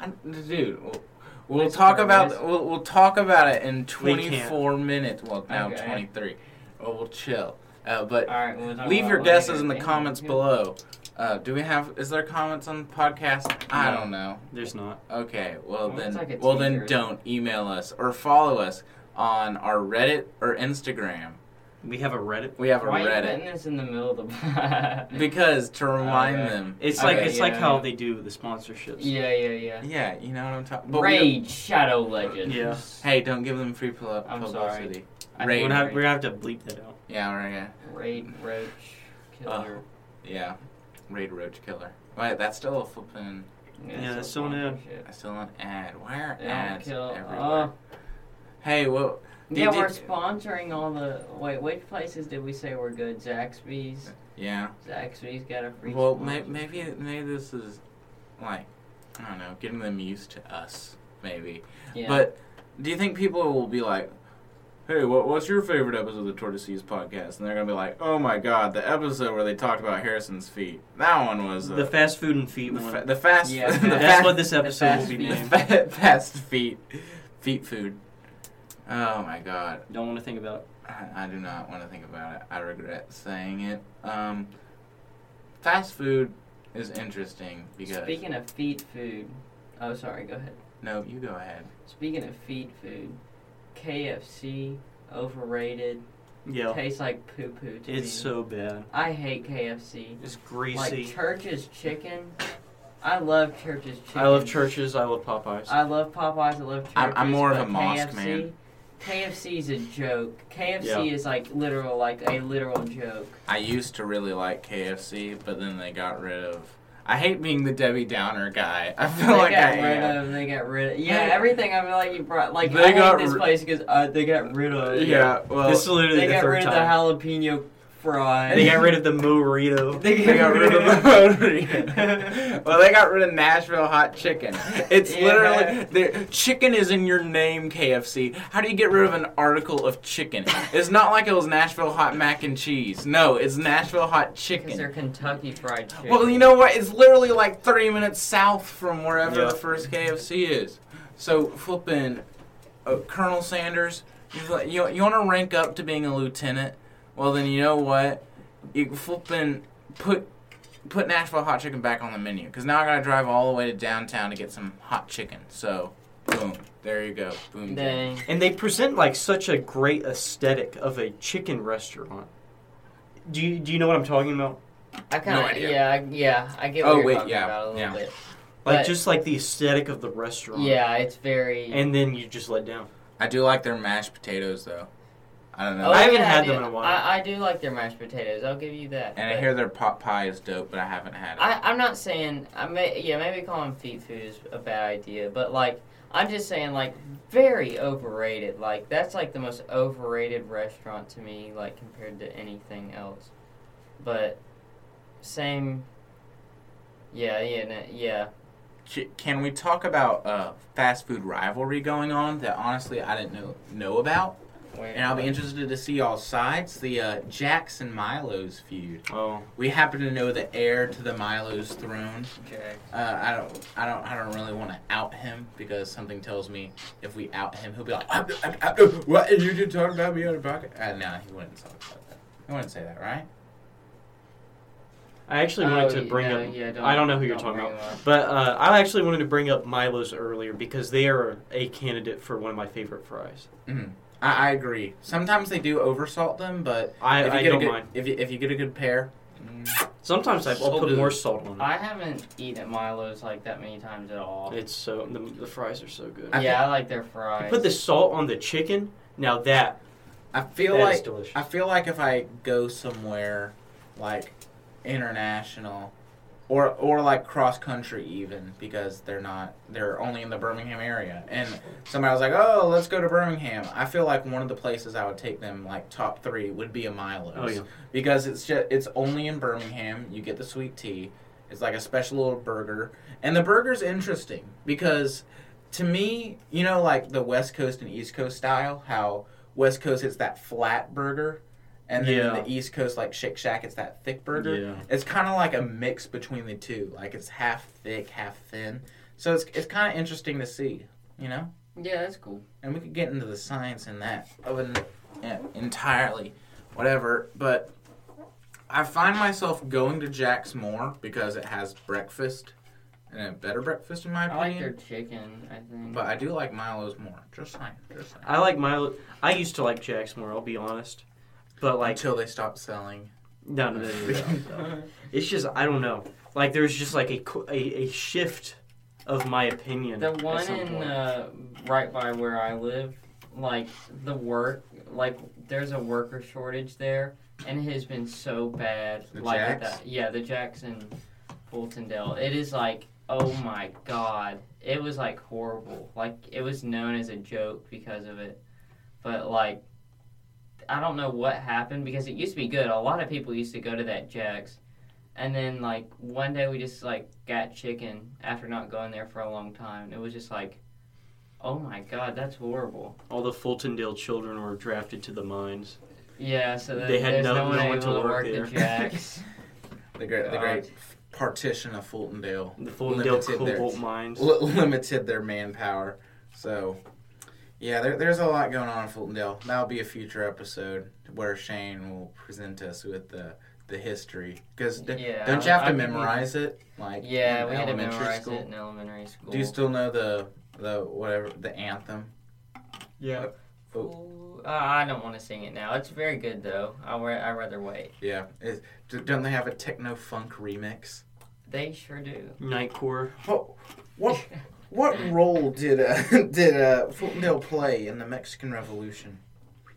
I, dude, we'll, we'll Nice talk about nice. we'll, we'll talk about it in We 24 minutes. Well, now Okay. 23. Well, we'll chill. Uh, but All right, we'll leave your guesses in the comments Yeah. below. Uh, do we have? Is there comments on the podcast? I No. don't know. There's not. Okay, well Well, then, like a well then, teaser. don't email us or follow us on our Reddit or Instagram. We have a Reddit. We have a Why are you Reddit putting this in the middle of the? because to remind Okay. them. It's Okay, like it's like yeah, how they do the sponsorships. yeah, yeah, yeah. Yeah, you know what I'm talking. But we Raid Shadow Legends. Yeah. Hey, don't give them free pub- I'm publicity. I Raid. We're think gonna, have, Raid. we're gonna have to bleep that out. Yeah, right. Yeah, Raid Roach Killer. yeah. Raid Roach Killer. Wait, that's still a flipping. Yeah, that's still an fun ad. shit. I still an ad. Why are They don't ads kill. everywhere? Oh, Hey, well, yeah, we're sponsoring all the. Wait, which places did we say were good? Zaxby's. yeah. Zaxby's got a free. Well, may, maybe maybe this is like I don't know, getting them used to us. Maybe. Yeah. But do you think people will be like, "Hey, what, what's your favorite episode of the Tortoises podcast?" And they're gonna be like, "Oh my god, the episode where they talked about Harrison's feet. That one was uh, The fast food and feet the, one. fa- the fast. Yeah, the that's That's fa- what this episode will fast be feet. named. fa- fast feet, feet food. Oh my god, Don't want to think about it. I, I do not want to think about it. I regret saying it. Um, fast food is interesting because Speaking of feet food. Oh, sorry. Go ahead. no, you go ahead. Speaking of feet food, KFC overrated. Yeah. Tastes like poo poo to me. It's so bad. I hate KFC. It's Like greasy. Church's chicken. I love Church's chicken. I love churches. I love Popeyes. I love Popeyes. I love Church's. I'm- I'm more of a mosque KFC, man. KFC is a joke. KFC Yeah. is like literal, like a literal joke. I used to really like KFC, but then they got rid of. I hate being the Debbie Downer guy. I feel they like got I rid am. of. They got rid of. Yeah, everything. I feel like you brought. Like They I got hate this ri- place because uh, they got rid of. Yeah, well, this is literally They the got third rid of the jalapeno fries. They got rid of the Morito. They got rid of the burrito. well, they got rid of Nashville hot chicken. It's Yeah. literally there- chicken is in your name, KFC. How do you get rid of an article of chicken? It's not like it was Nashville hot mac and cheese. No, it's Nashville hot chicken. Because they're chicken. Kentucky Fried Chicken. Well, you know what? It's literally like 30 minutes south from wherever Yeah. the first KFC is. So flipping uh, Colonel Sanders, you you, you want to rank up to being a lieutenant? Well, then you know what? You flipping put put Nashville hot chicken back on the menu because now I gotta drive all the way to downtown to get some hot chicken. So, boom, there you go, boom. Dang. And they present like such a great aesthetic of a chicken restaurant. Do you do you know what I'm talking about? I kind of No yeah I, yeah I get what Oh, you're wait, talking yeah, about a little yeah. bit. Like But- just like the aesthetic of the restaurant. Yeah, it's very. And then you just let down. I do like their mashed potatoes though. I don't know. Oh, I haven't yeah, had do- them in a while. I, I do like their mashed potatoes. I'll give you that. and I hear their pot pie is dope, but I haven't had it. I, I'm not saying I may yeah maybe calling feet food is a bad idea, but like I'm just saying like very overrated. Like that's like the most overrated restaurant to me, like compared to anything else. But same. Yeah, yeah, no, yeah. Can we talk about uh, fast food rivalry going on that honestly I didn't know know about? Wait, And I'll be interested to see y'all's sides. The uh, Jack's and Milo's feud. Oh. We happen to know the heir to the Milo's throne. Okay. Uh, I don't, I don't, I don't really want to out him because something tells me if we out him, he'll be like, "Ah, ah, ah, ah, "What? You did talk about me on the pocket?" Uh, no, he wouldn't talk about that. He wouldn't say that, right? I actually wanted Oh, to bring no, up. yeah, don't- I don't know who you're talking about, but uh, I actually wanted to bring up Milo's earlier because they are a candidate for one of my favorite fries. Mm. I, I agree. Sometimes they do oversalt them, but I, if you I get don't a good, mind. if you if you get a good pair, mm, Sometimes I- I'll So put do- more salt on it. I haven't eaten at Milo's like that many times at all. It's so the, the fries are so good. I yeah, think- I like their fries. Put the salt on the chicken. Now that I feel that is like delicious. I feel like if I go somewhere like international or or like cross country even because they're not they're only in the Birmingham area and somebody was like, "Oh, let's go to Birmingham." I feel like one of the places I would take them like top 3 would be a Milo's. Oh, yeah. Because it's just it's only in Birmingham. You get the sweet tea. It's like a special little burger. And the burger's interesting because to me, you know like the West Coast and East Coast style, how West Coast it's that flat burger, and then Yeah. the East Coast like Shake Shack it's that thick burger. Yeah. It's kind of like a mix between the two. Like it's half thick, half thin. So it's it's kind of interesting to see, you know. yeah, that's cool. And we could get into the science in that of an yeah, entirely, whatever. But I find myself going to Jack's more because it has breakfast and a better breakfast in my I like opinion. their chicken. I think. But I do like Milo's more. Just saying. Just saying. I like Milo. I used to like Jack's more. I'll be honest, but like Until they stop selling. no, no, no, no, no, no. It's just I don't know. Like there's just like a a, a shift of my opinion. The at one some in point. uh, right by where I live, like the work, like there's a worker shortage there, and it has been so bad. The like Jack's? that, yeah, the Jack's in Fultondale. It is like, oh my god, it was like horrible. Like it was known as a joke because of it, but like. I don't know what happened because it used to be good. A lot of people used to go to that Jack's, and then like one day we just like got chicken after not going there for a long time. It was just like, oh my god, that's horrible. all the Fultondale children were drafted to the mines. Yeah, so that, They had there's no- no, one no able one to to work, work the there. Jack's. The great, the great uh, partition of Fultondale The Fultondale Limited cobalt mines. li- limited their manpower. So, yeah, there, there's a lot going on in Fultondale. That'll be a future episode where Shane will present us with the the history. Because Yeah, don't you have to I- memorize it? Like yeah, in we had to memorize school? it in elementary school. Do you still know the the whatever the anthem? Yeah. Ooh, uh, I don't want to sing it now. It's very good though. I I rather wait. Yeah, Is, don't they have a techno funk remix? They sure do. Nightcore. What what what role did uh, did uh, Fultondale play in the Mexican Revolution?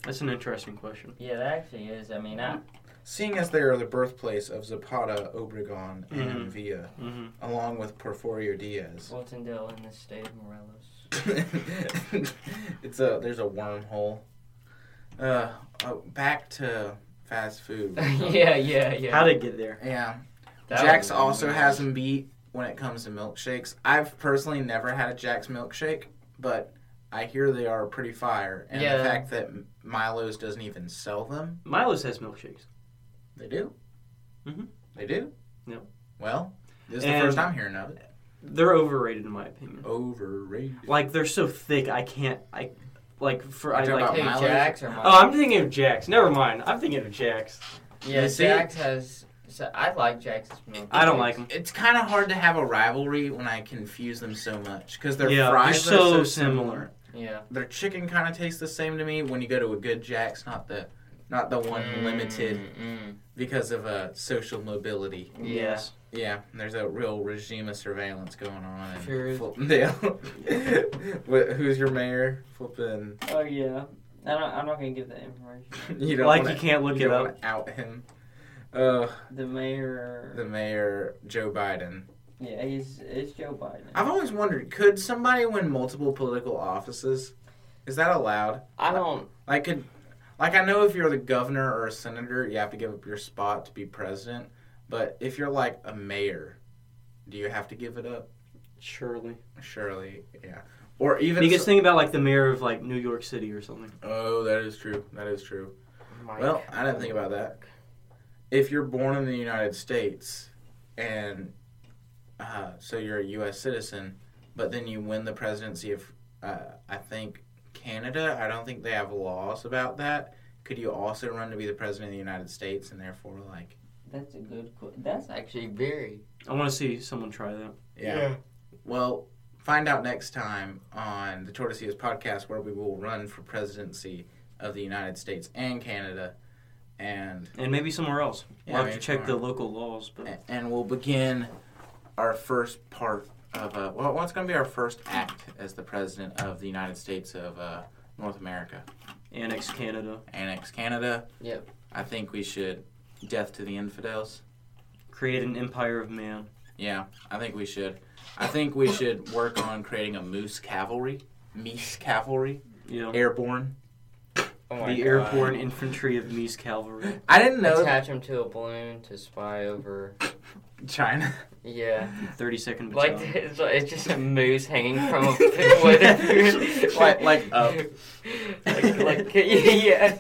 That's an interesting question. Yeah, that actually is. I mean, I, Seeing as they are the birthplace of Zapata, Obregon, and Mhm. Villa, hmm along with Porfirio Diaz. Fultondale in the state of Morelos. it's a there's a wormhole. Uh, oh, back to fast food. yeah, yeah, yeah. How to get there? Yeah. That Jack's was- also has him beat when it comes to milkshakes. I've personally never had a Jack's milkshake, but I hear they are pretty fire. And Yeah. the fact that Milo's doesn't even sell them, Milo's has milkshakes. they do. Mhm. They do. Yep. Well, this is the first I'm hearing of it. They're overrated in my opinion. Overrated. Like they're so thick, I can't. I like for I You're like. talking Hey, about Milo's? Jack's or Milo's? Oh, I'm thinking of Jack's. Never mind. I'm thinking of Jack's. Yeah, You see? Jack's has. So I like Jack's milk. I don't like them. It's kind of hard to have a rivalry when I confuse them so much because their Yeah, fries they're are so so similar. similar. Yeah. Their chicken kind of tastes the same to me when you go to a good Jack's, not the not the one limited Mm, because of uh, social mobility. mm. Yes. Yeah, there's a real regime of surveillance going on. in Sure is. Flippendale. What- Who's your mayor? Flipping. Oh yeah. I don't, I'm not gonna give that information. You don't Like wanna, you can't look you it don't up. out him. Uh, The mayor. the mayor, Joe Biden. yeah, he's it's Joe Biden. I've always wondered, could somebody win multiple political offices? Is that allowed? I don't. Like, could, like I know if you're the governor or a senator, you have to give up your spot to be president. But if you're like a mayor, do you have to give it up? Surely. Surely, yeah. Or even Because so- think about like the mayor of like New York City or something. oh, that is true. That is true. Mike Well, I didn't think about that. If you're born in the United States and uh, so you're a U.S. citizen, but then you win the presidency of, uh, I think, Canada, I don't think they have laws about that. Could you also run to be the president of the United States and therefore, like, That's a good. qu- That's actually very. I want to see someone try that. yeah. Well, find out next time on the Tortoises podcast where we will run for presidency of the United States and Canada. And And maybe somewhere else. Yeah, we'll have to maybe check the local laws, but A- and we'll begin our first part of uh, well, what's going to be our first act as the president of the United States of uh, North America, annex Canada, annex Canada. Yep. I think we should death to the infidels. create an empire of man. Yeah, I think we should. I think we should work on creating a moose cavalry, meese cavalry, You know, airborne. Oh the God. airborne infantry of Mies Cavalry. I didn't know Attach him to a balloon to spy over. China. Yeah. 32nd Like Battalion. it's, it's just a moose hanging from a wood. Like- like up. like, like yeah.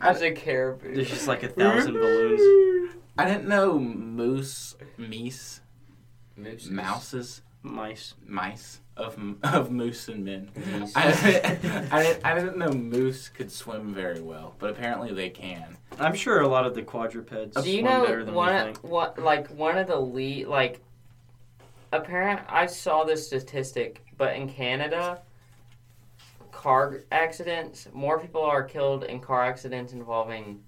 As a caribou. There's just like a thousand balloons. I didn't know moose, meese, Mooses. mouses. Mice. mice of of moose and men. Moose. I, I, didn't, I didn't know moose could swim very well, but apparently they can. I'm sure a lot of the quadrupeds Do you swim know better than one we of, think. what like one of the lead like apparent I saw this statistic, but in Canada car accidents, more people are killed in car accidents involving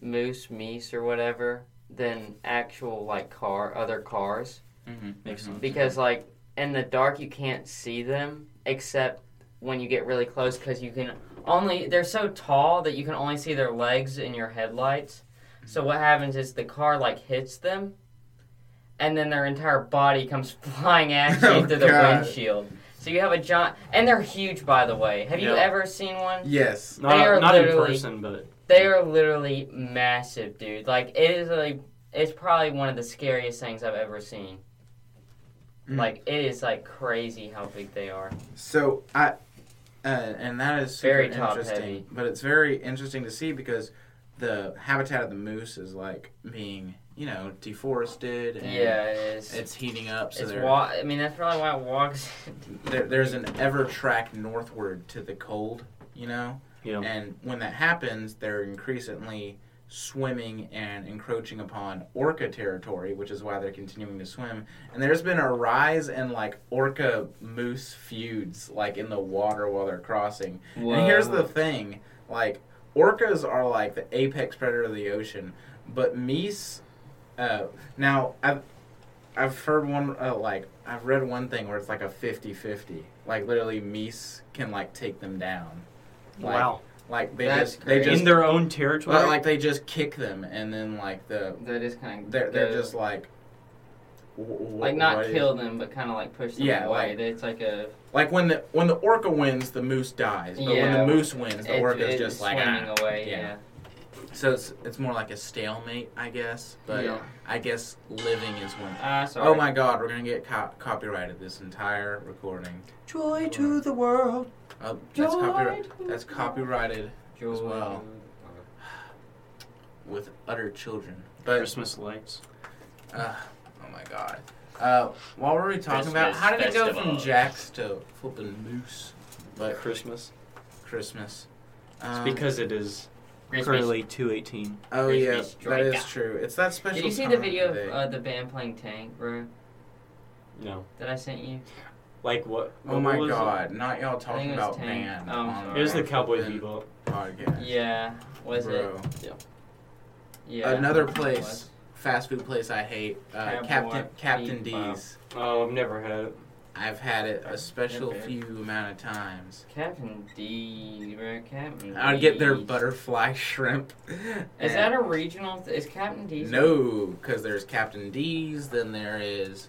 moose, meese or whatever than actual like car other cars Mm-hmm. Makes sense. because like in the dark you can't see them except when you get really close because you can only they're so tall that you can only see their legs in your headlights. So what happens is the car like hits them and then their entire body comes flying at you Oh, through the God. windshield. So you have a giant and they're huge by the way. Have you ever seen one? Yes. Not, They are not in person, but they are literally massive dude. Like it is like it's probably one of the scariest things i've ever seen Mm. like it is like crazy how big they are So I, uh, and that is super Very top interesting. heavy. But it's very interesting to see because the habitat of the moose is like being, you know, deforested. And yeah it is It's heating up, so it's there, wa- i mean that's probably why it walks there, there's an ever track northward to the cold, you know. you know, And when that happens, they're increasingly swimming and encroaching upon orca territory, which is why they're continuing to swim. And there's been a rise in like orca moose feuds, like in the water while they're crossing. And here's the thing, like orcas are like the apex predator of the ocean, but meese. Uh, now I've I've heard one uh, like I've read one thing where it's like a 50-50. Like literally meese can like take them down. Like, wow. Like they That's just they crazy. just in their own territory. well, like they just kick them and then like the that is kind of they're they're just like w- w- like not what is- kill them but kind of like push them Yeah, away like- it's like a like when the when the orca wins the moose dies but when Yeah. the moose wins the it- orca's it's just like swimming ah, away yeah. yeah. So it's it's more like a stalemate, I guess. But Yeah. I guess living is when. Ah, sorry. Oh my God, we're gonna get co- copyrighted this entire recording. Joy to the world. Oh, that's Joy copyright. That's copyrighted Joy. as well. with utter children. But Christmas lights. uh, oh my God. Uh, what were we talking about? How did it go from festival. Jack's to flipping moose? But Christmas. Christmas. It's Um, because it is Christmas. currently 218. Oh yeah, Christmas that is Draca. true. It's that special. Did you see time the of video day. of uh, the band playing Tank, bro? No. That I sent you? Like what? oh my was it? God! Not y'all talking about Tank. band. Oh, I'm on sorry. It was the our Cowboy flipping Bebop. podcast. Yeah. Was Bro. it? Yeah. yeah. Another place, fast food place I hate. Uh, Captain Captain D's. Oh, I've never had it. I've had it a special Okay. few amount of times. Captain D, bro. Captain I'd get their butterfly shrimp. Is that a regional? Th- is Captain D's? No, because there's Captain D's. Then there is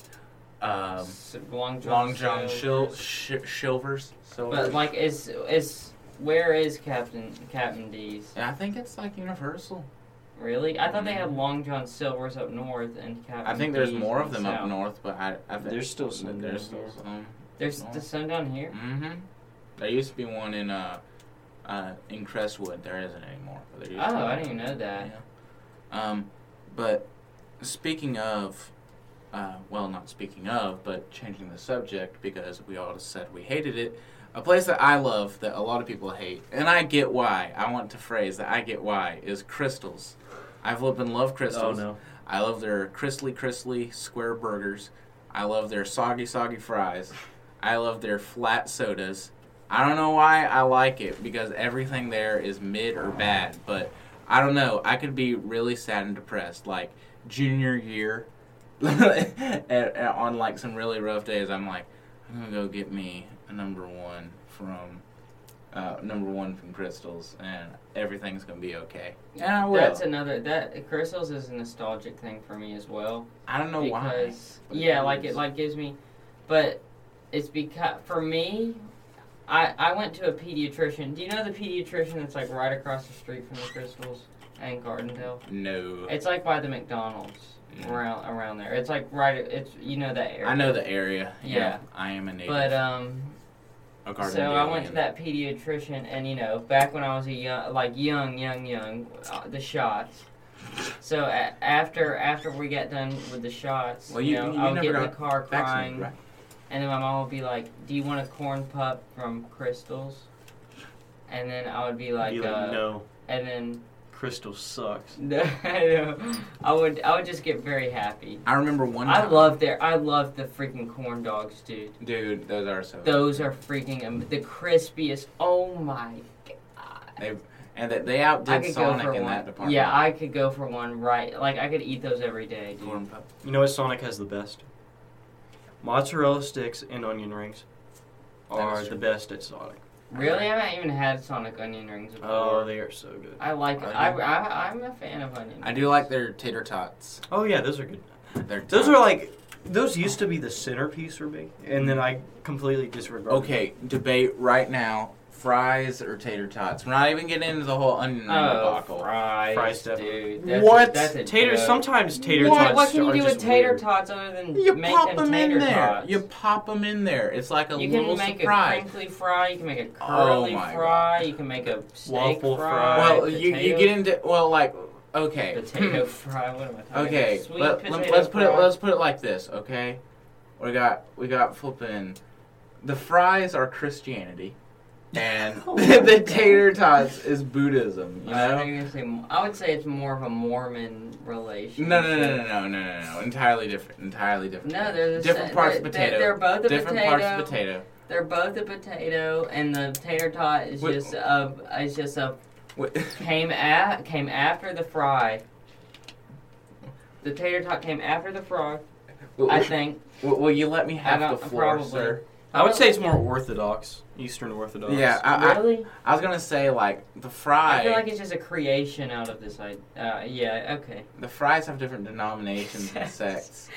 um, Long John. Long John Shil- Silver's. Shilvers. But like, is is where is Captain Captain D's? I think it's like Universal. Really? I thought they had Long John Silver's up north and Captain. I think there's D's more of the them up north, but I, I think There's still some There's down still here. some. There's the sun down here. Mm-hmm. There used to be one in uh, uh, in Crestwood. There isn't anymore. But there Oh, to I didn't even know that. Yeah. Um, but speaking of, uh, well, not speaking of, but changing the subject because we all just said we hated it. A place that I love that a lot of people hate, and I get why. I want to phrase that I get why is Krystal's. I've lived and loved Oh Krystal's. no. I love their crystally, crystally square burgers. I love their soggy, soggy fries. I love their flat sodas. I don't know why I like it because everything there is mid or bad, but I don't know. I could be really sad and depressed. Like junior year, at, at- on like some really rough days, I'm like, I'm gonna go get me a number one from uh, number one from Krystal's, and everything's gonna be okay. And I will. That's another that Krystal's is a nostalgic thing for me as well. I don't know why. because but yeah, like it like gives me, but it's because for me, I I went to a pediatrician. Do you know the pediatrician that's like right across the street from the Krystal's and Gardendale? No. It's like by the McDonald's. Around around there. It's like right. It's you know that area. I know the area. Yeah. I am a native. But um, a so I went to that pediatrician, and you know, back when I was a young, like young, young, young, uh, the shots. So a- after after we got done with the shots, Well, you, you- know, you I would never get in the car crying, right? and then my mom would be like, "Do you want a corn pup from Krystal's?" And then I would be like, Be like, uh, no, and then Krystal sucks. I I would I would just get very happy. I remember one I time. love their I love the freaking corn dogs, dude. Dude, those are so. Those are freaking um, the crispiest. Oh my god. They and they, they I outdid could Sonic go for in one. that department. Yeah, I could go for one right. Like I could eat those every day, dude. Corn pup. You know what Sonic has the best? Mozzarella sticks and onion rings That are is the best at Sonic. Really, I haven't even had Sonic onion rings before. Oh, they are so good. I like. Are I, I I'm a fan of onion. I do like their tater tots. Oh yeah, those are good. Their Those are like those used to be the centerpiece for me, and then I completely disregarded. Okay, debate right now: fries or tater tots. We're not even getting into the whole onion ring Oh, debacle. fries, Fries definitely. dude. That's What? A, that's a taters. joke. Sometimes tater what, tots What can you are do with tater weird. tots other than You make pop them them tater in there. tots? You pop them in there. It's like a You little can make surprise. a crinkly fry. You can make a Oh curly my fry. You can make a steak Waffle fry. fry. well, you, you get into well, like okay. potato fry. What am I talking Okay, about? Sweet let, potato let, us put it let's put it like this, okay? We got we got flipping the fries are Christianity and Oh the tater tots is Buddhism, you I, know? it's a- I would say it's more of a Mormon relationship. No, no, no, no, no, no, no, no, entirely different, entirely different. No, they're the different sa- parts of they're, potato. They're both a potato. different potato. parts of potato. They're both a potato, and the tater tot is Wait. just a is just a came at came after the fry. The tater tot came after the fry. I think. will, will you let me have the floor, probably. sir? I would say it's more orthodox, Eastern Orthodox. Yeah, I, I, really? I was gonna say like the fry. I feel like it's just a creation out of this. I uh, yeah okay. the fries have different denominations and sects.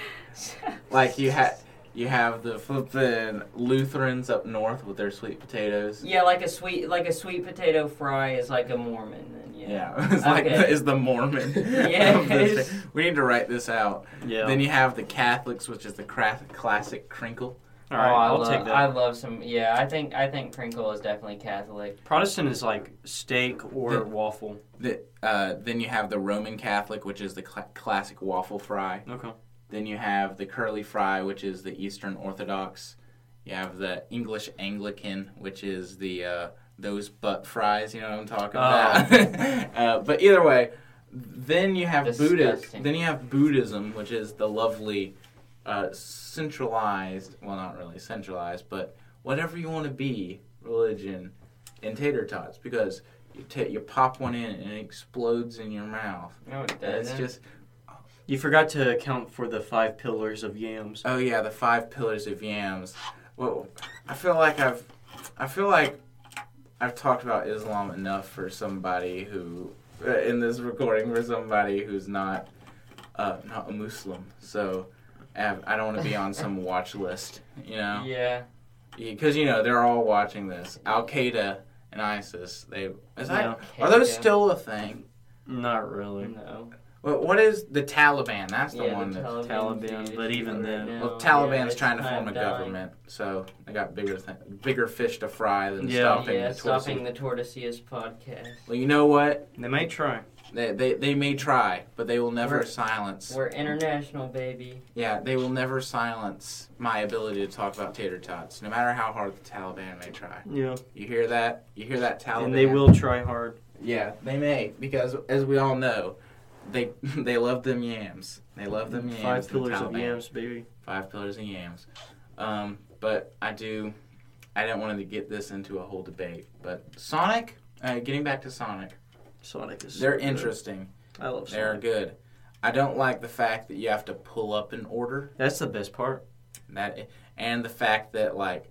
Like you had, You have the flippin' Lutherans up north with their sweet potatoes. Yeah, like a sweet like a sweet potato fry is like a Mormon. Then yeah. Yeah, it's like Okay. is the Mormon. Yes. of this thing. we need to write this out. Yeah. Then you have the Catholics, which is the cra- classic crinkle. All right, oh, I I'll love, take that. I love some. Yeah, I think I think Pringle is definitely Catholic. Protestant is like steak or The- waffle. The, uh, then you have the Roman Catholic, which is the cla classic waffle fry. Okay. Then you have the curly fry, which is the Eastern Orthodox. You have the English Anglican, which is the uh, those butt fries. You know what I'm talking about. uh, but either way, then you have Buddha. Disgusting. Then you have Buddhism, which is the lovely uh, centralized. Well, not really centralized, but whatever you want to be religion in tater tots because. You, ta you pop one in and it explodes in your mouth. No, it It's doesn't. just You forgot to account for the five pillars of yams. Oh yeah, the five pillars of yams. Well, I feel like I've, I feel like I've talked about Islam enough for somebody who, uh, in this recording, for somebody who's not, uh, not a Muslim. So, I don't want to be on some watch list, you know, yeah. because you know they're all watching this. Al Qaeda and ISIS. They is that, Yeah. are those still a thing? Not really. No. What what is the Taliban? That's the yeah, one the that. Taliban's Taliban, but even right then- now. Well, Yeah, Taliban's it's trying to form a dying. government, so they got bigger th- bigger fish to fry than Yeah. stopping Yeah, the stopping tortoise. the Tortoises podcast. Well, you know what? They may try. They, they they may try, but they will never We're- silence. We're international, baby. Yeah, they will never silence my ability to talk about tater tots, no matter how hard the Taliban may try. Yeah. You hear that? You hear that Taliban? And they will try hard. Yeah, they may because as we all know, they they love them yams. They love them yams. Five the pillars of yams, baby. Five pillars of yams. Um, but I do. I didn't want to get this into a whole debate. But Sonic, uh, getting back to Sonic, Sonic is. they're good. interesting. I love Sonic. They're good. I don't like the fact that you have to pull up an order. That's the best part. That and the fact that like.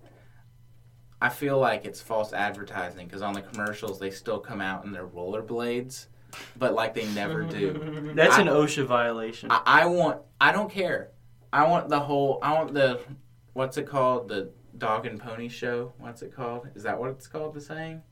I feel like it's false advertising because on the commercials they still come out in their rollerblades, but like they never do. That's I- an OSHA violation. I, I want. I don't care. I want the whole. I want the. What's it called? The dog and pony show. What's it called? Is that what it's called? The saying.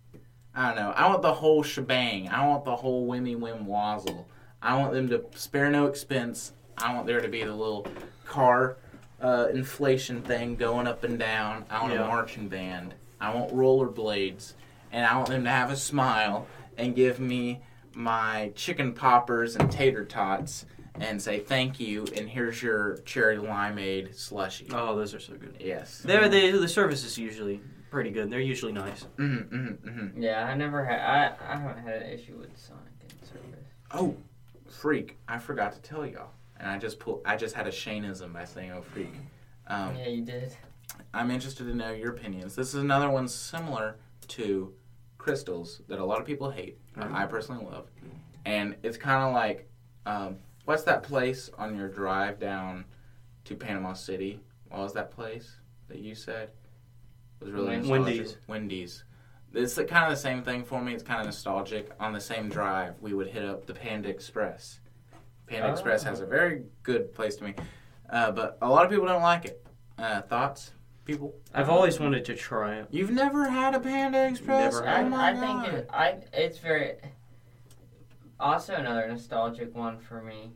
I don't know. I want the whole shebang. I want the whole wimmy wim wazzle. I want them to spare no expense. I want there to be the little car uh, inflation thing going up and down. I want Yeah. a marching band. I want rollerblades, and I want them to have a smile and give me my chicken poppers and tater tots and say thank you. And here's your cherry limeade slushy. oh, those are so good. Yes. They're, they, the services usually pretty good. They're usually nice. Mm-hmm, mm-hmm, mm-hmm. Yeah, I never had. I, I haven't had an issue with Sonic in service. Oh, freak! I forgot to tell y'all, and I just pull. I just had a Shaneism by saying "oh freak." Um, yeah, you did. I'm interested to know your opinions. This is another one similar to Krystal's that a lot of people hate. Mhm. I personally love, and it's kind of like, um, what's that place on your drive down to Panama City? What was that place that you said was really Wendy's. nostalgic? Wendy's. Wendy's. It's the, kind of the same thing for me. It's kind of nostalgic. On the same drive, we would hit up the Panda Express. Panda Oh. Express has a very good place to me, uh, but a lot of people don't like it. Uh, thoughts, people? I've always wanted to try it. You've never had a Panda Express? Never oh had I, my I god! think it, I it's very. Also, another nostalgic one for me.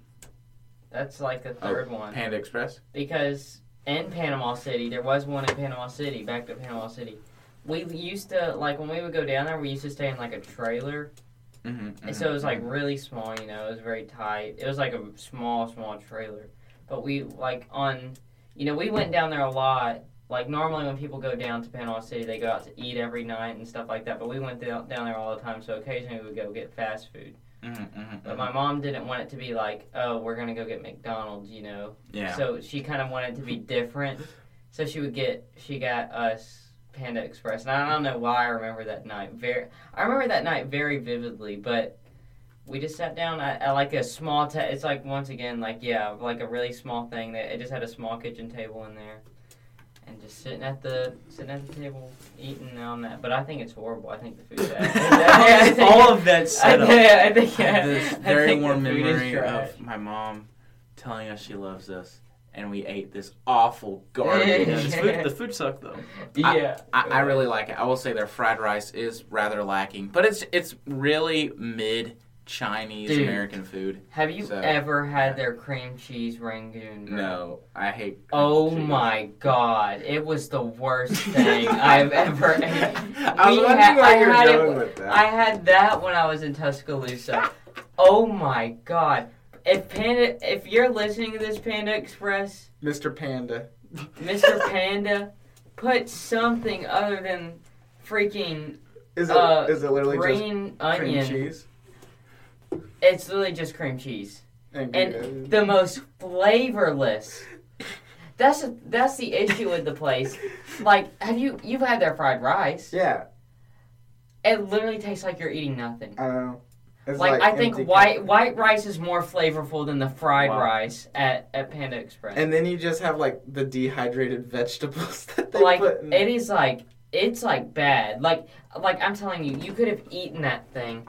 That's like the Oh, third one Panda Express. because in Panama City there was one in Panama City. Back to Panama City, we used to like when we would go down there. We used to stay in like a trailer, Mm-hmm, and so it was like really small. You know, it was very tight. It was like a small, small trailer. But we like on, you know, we went down there a lot. Like normally when people go down to Panama City, they go out to eat every night and stuff like that. But we went down, down there all the time, so occasionally we would go get fast food. Mm-hmm, But my mom didn't want it to be like, oh, we're gonna go get McDonald's, you know. yeah. So she kind of wanted it to be different. So she would get, she got us Panda Express, and I don't know why I remember that night. Very, I remember that night very vividly. But we just sat down at, at like a small. It's like once again, like yeah, like a really small thing that it just had a small kitchen table in there. And just sitting at the sitting at the table eating on that, but I think it's horrible. I think the food. I think- All of that I setup. think, I think, I have yeah, this I very think the warm food memory of my mom telling us she loves us, and we ate this awful garbage. Yeah, the food, the food sucked though. yeah. I, I really like it. I will say their fried rice is rather lacking, but it's it's really mid Chinese Dude. American food. Have you So- ever had their cream cheese rangoon? bro? No, I hate. Oh cheese. my god, it was the worst thing I've ever ate. I was wondering had- where I you were had it going w- with that. I had that when I was in Tuscaloosa. Oh my god. If Panda if you're listening to this Panda Express, Mr. Panda. Mr. Panda, put something other than freaking Is it- Uh, is it literally green onion. cheese? It's literally just cream cheese. And, And the most flavorless. That's that's the issue with the place. Like, have you you've had their fried rice? yeah, It literally tastes like you're eating nothing. I know. It's Like, I think white cup. white rice is more flavorful than the fried Wow. rice at, at Panda Express. And then you just have like the dehydrated vegetables that they like put in. it is like it's like bad. Like like I'm telling you, you could have eaten that thing,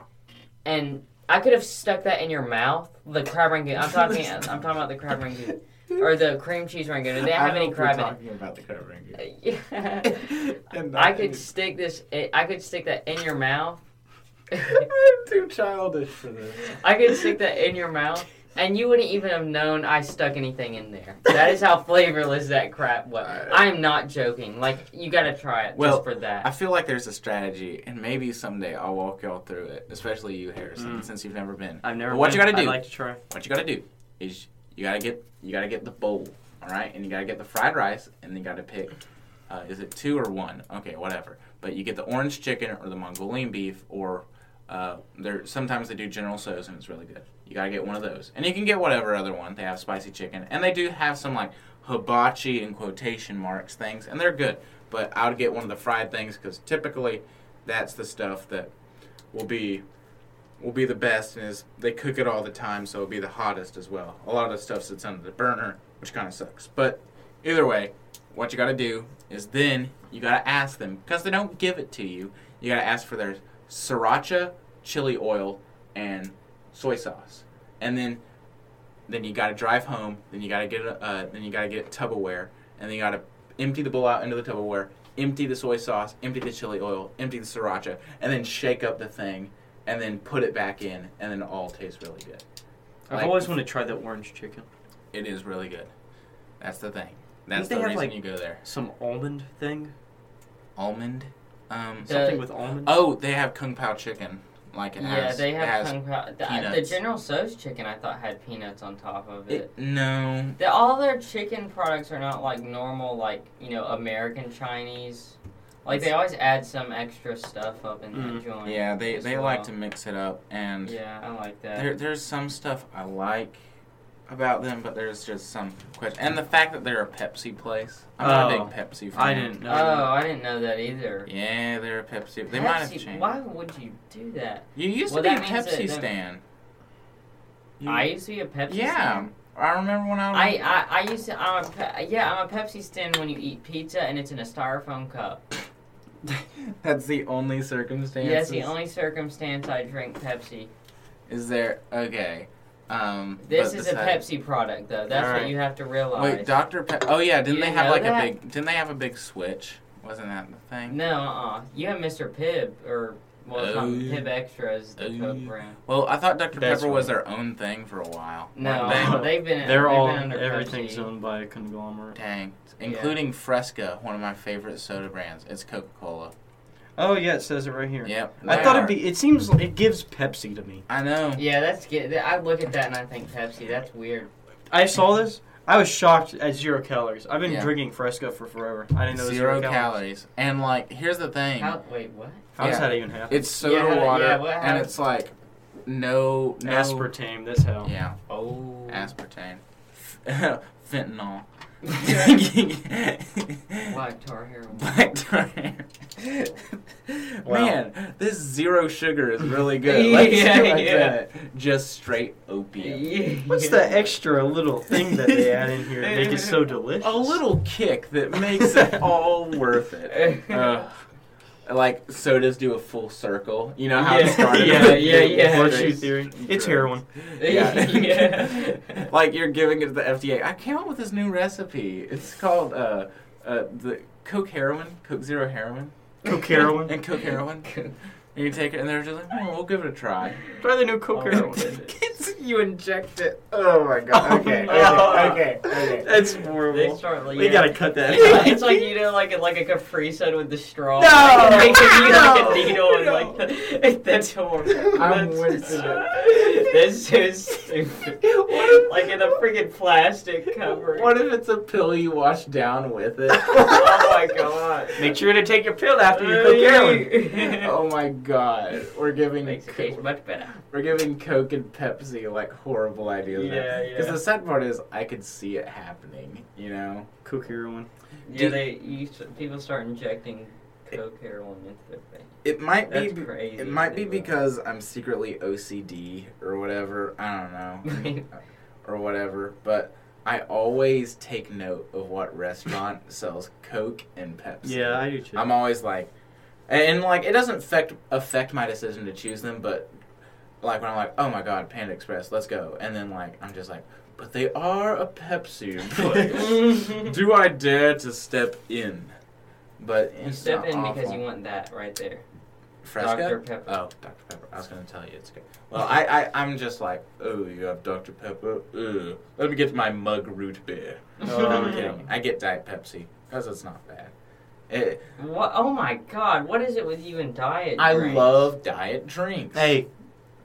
and I could have stuck that in your mouth. The crab rangoon. I'm talking. I'm talking about the crab rangoon or the cream cheese rangoon. They didn't have I any crab in talking about the crab rangoon. Uh, yeah. And I could any- stick this. I could stick that in your mouth. I'm too childish for this. I could stick that in your mouth, and you wouldn't even have known I stuck anything in there. That is how flavorless that crap was. I am not joking. Like you got to try it Well, just for that. I feel like there's a strategy, and maybe someday I'll walk y'all through it, especially you, Harrison, Mm. since you've never been. I've never. But what you gotta do- I'd like to try. What you gotta do is you gotta get you gotta get the bowl, all right, and you gotta get the fried rice, and then you gotta pick. Uh, is it two or one? Okay, whatever. But you get the orange chicken or the Mongolian beef, or uh, there. Sometimes they do General Tso's, and it's really good. You gotta get one of those, and you can get whatever other one. They have spicy chicken, and they do have some like hibachi in quotation marks things, and they're good. But I would get one of the fried things because typically that's the stuff that will be will be the best and is they cook it all the time so it'll be the hottest as well a lot of the stuff sits under the burner which kind of sucks but either way what you got to do is then you got to ask them because they don't give it to you you got to ask for their sriracha chili oil and soy sauce and then then you got to drive home then you got to get a uh, then you got to get tupperware and then you got to empty the bowl out into the tupperware empty the soy sauce empty the chili oil empty the sriracha and then shake up the thing and then put it back in, and then it all tastes really good. I've Like- always wanted to try that orange chicken. It is really good. That's the thing. That's the reason like- you go there. Some almond thing. Almond. Um. The- Something with almonds. Oh, they have kung pao chicken. Like it yeah, has. they it have has. The, the. General Tso's chicken I thought had peanuts on top of it. It, no. The, all their chicken products are not like normal, like you know, American Chinese. Like they always add some extra stuff up in Mm. that joint. Yeah, they they well. like to mix it up, and Yeah, I like that. there there's some stuff I like about them, but there's just some question. And the fact that they're a Pepsi place. I'm not a Oh, big Pepsi fan. I didn't know. oh, I didn't know that either. Yeah, they're a Pepsi. They might have Pepsi- changed. Why would you do that? You used Well, to be a that means that Pepsi the- stan. You- I used to be a Pepsi. Yeah, stan. I remember when I was. I, I, I used to. I'm a Pe- yeah. I'm a Pepsi stand when you eat pizza and it's in a styrofoam cup. That's the only circumstance. That's the only circumstance I drink Pepsi. Is there okay? Um, This but is a Pepsi product, though. That's what you have to realize. Wait, Dr. Pep. Oh yeah, didn't You they didn't have like that? a big? Didn't they have a big switch? Wasn't that the thing? No, uh, uh You have Mr. Pibb, or well, it's not Oh. Pibb Extra is the Oh. Coke brand. Well, I thought Dr. That's Pepper was their own thing for a while. No, weren't they've been. They're they've all been under everything's Pepsi. owned by a conglomerate. Dang, including Fresca, one of my favorite soda brands. It's Coca Cola. Oh yeah, it says it right here. Yep. I thought are. it'd be. It seems like it gives Pepsi to me. I know. Yeah, that's good. I look at that and I think Pepsi. That's weird. I saw this. I was shocked at zero calories. I've been Yeah. drinking Fresca for forever. I didn't know it was Zero zero, calories. And like, here's the thing. How? Wait, what? How does Yeah. that even happen? It's soda Yeah, how- water, yeah, what and it's like no, no aspartame. That's how. Yeah, Oh. aspartame, fentanyl, Black tar heroin. black tar hair. Wow. Man, this zero sugar is really good. Let's Yeah, like yeah. Just straight opium. Yeah. What's the extra little thing that they add in here to make it so delicious? A little kick that makes it all worth it. Ugh. Like sodas do a full circle. You know how Yeah. it started. Yeah, yeah, yeah. Horseshoe theory. It's heroin. Yeah. Yeah. like you're giving it to the FDA. I came up with this new recipe. It's called uh, uh, the Coke heroin, Coke Zero heroin, Coke heroin. and Coke heroin. And you take it, and they're just like, oh, we'll give it a try. Try the new cooker. Oh, you inject it. Oh my god. Oh, okay. no. Okay. Okay. okay. That's They horrible. start like We yeah. gotta cut that. It's like, it's like you know, like a, like a Capri Sun with the straw. No! like, it makes you like No! a needle and No! like that's horrible. I'm that's, with you. That's so stupid. like in a freaking plastic cover. What if it's a pill you wash down with it? oh my god. Make sure to take your pill after you cook heroin. oh my god. We're giving Makes it Co- taste much better. we're giving Coke and Pepsi like horrible ideas. Yeah, Because yeah. the sad part is I could see it happening. You know. Coke heroin. Yeah, they you, people start injecting coke heroin into their face. It might be. Crazy. It might be because I'm secretly OCD or whatever. I don't know. Uh, or whatever. But I always take note of what restaurant sells Coke and Pepsi. Yeah, I do too. I'm always like, and, and, like it doesn't affect affect my decision to choose them, but like when I'm like, oh my god, Panda Express, let's go, and then like I'm just like, but they are a Pepsi place. Do I dare to step in? But You step not in because you want that right there. Fresca? Dr. Pepper. Oh, Dr. Pepper. I was gonna tell you it's good. Well, I, I I'm just like, oh, you have Dr. Pepper. Ugh. Let me get my mug root beer. Oh, I'm kidding. I get Diet Pepsi because it's not bad. It, What? Oh my god! What is it with you and diet? I drinks? love diet drinks. Hey,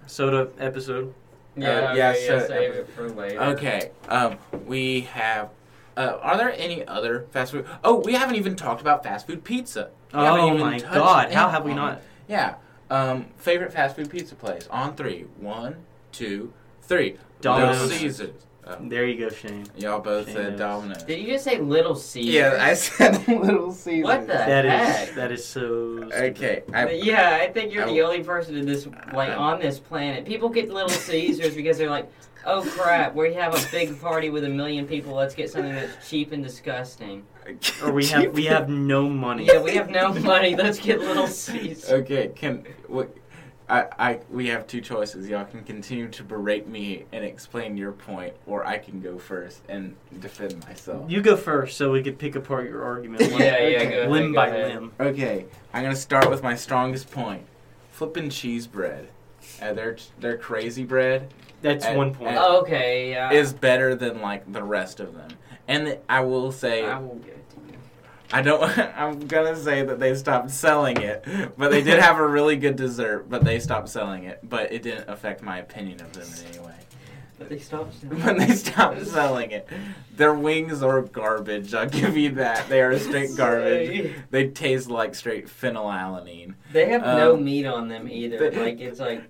soda episode. Yeah, Uh, okay, yeah, yeah. so- save it for later. Okay. Um, we have. Uh, are there any other fast food? Oh, we haven't even talked about fast food pizza. We Oh even my god, how have we not? Yeah. Um, favorite fast food pizza place on three. One, two, three. Domino's. Little Caesars. Oh, There you go, Shane. y'all both Shane said knows. Domino's. Did you just say Little Caesars? Yeah, I said Little Caesars. What the That heck? is that is so. stupid. Okay. I, yeah, I think you're I- the only person in this like I'm- on this planet. People get Little Caesars because they're like, "Oh crap, we have a big party with a million people. Let's get something that's cheap and disgusting." Or we have we have no money. Yeah, we have no money. Let's get Little Caesars. Okay, can what? I, I we have two choices. Y'all can continue to berate me and explain your point, or I can go first and defend myself. You go first, so we could pick apart your argument. limb- Yeah, yeah, go ahead, limb go by ahead. limb. Okay, I'm gonna start with my strongest point. Flippin' cheese bread. Uh, their their crazy bread That's And- one point. and- Oh, okay, yeah. is better than like the rest of them. And the, I will say I will give it to you. I don't. I'm gonna say that they stopped selling it, but they did have a really good dessert. But they stopped selling it, but it didn't affect my opinion of them in any way. But they stopped. Selling When they stopped selling it, their wings are garbage. I'll give you that. They are straight garbage. They taste like straight phenylalanine. They have no Um, meat on them either. they- Like it's like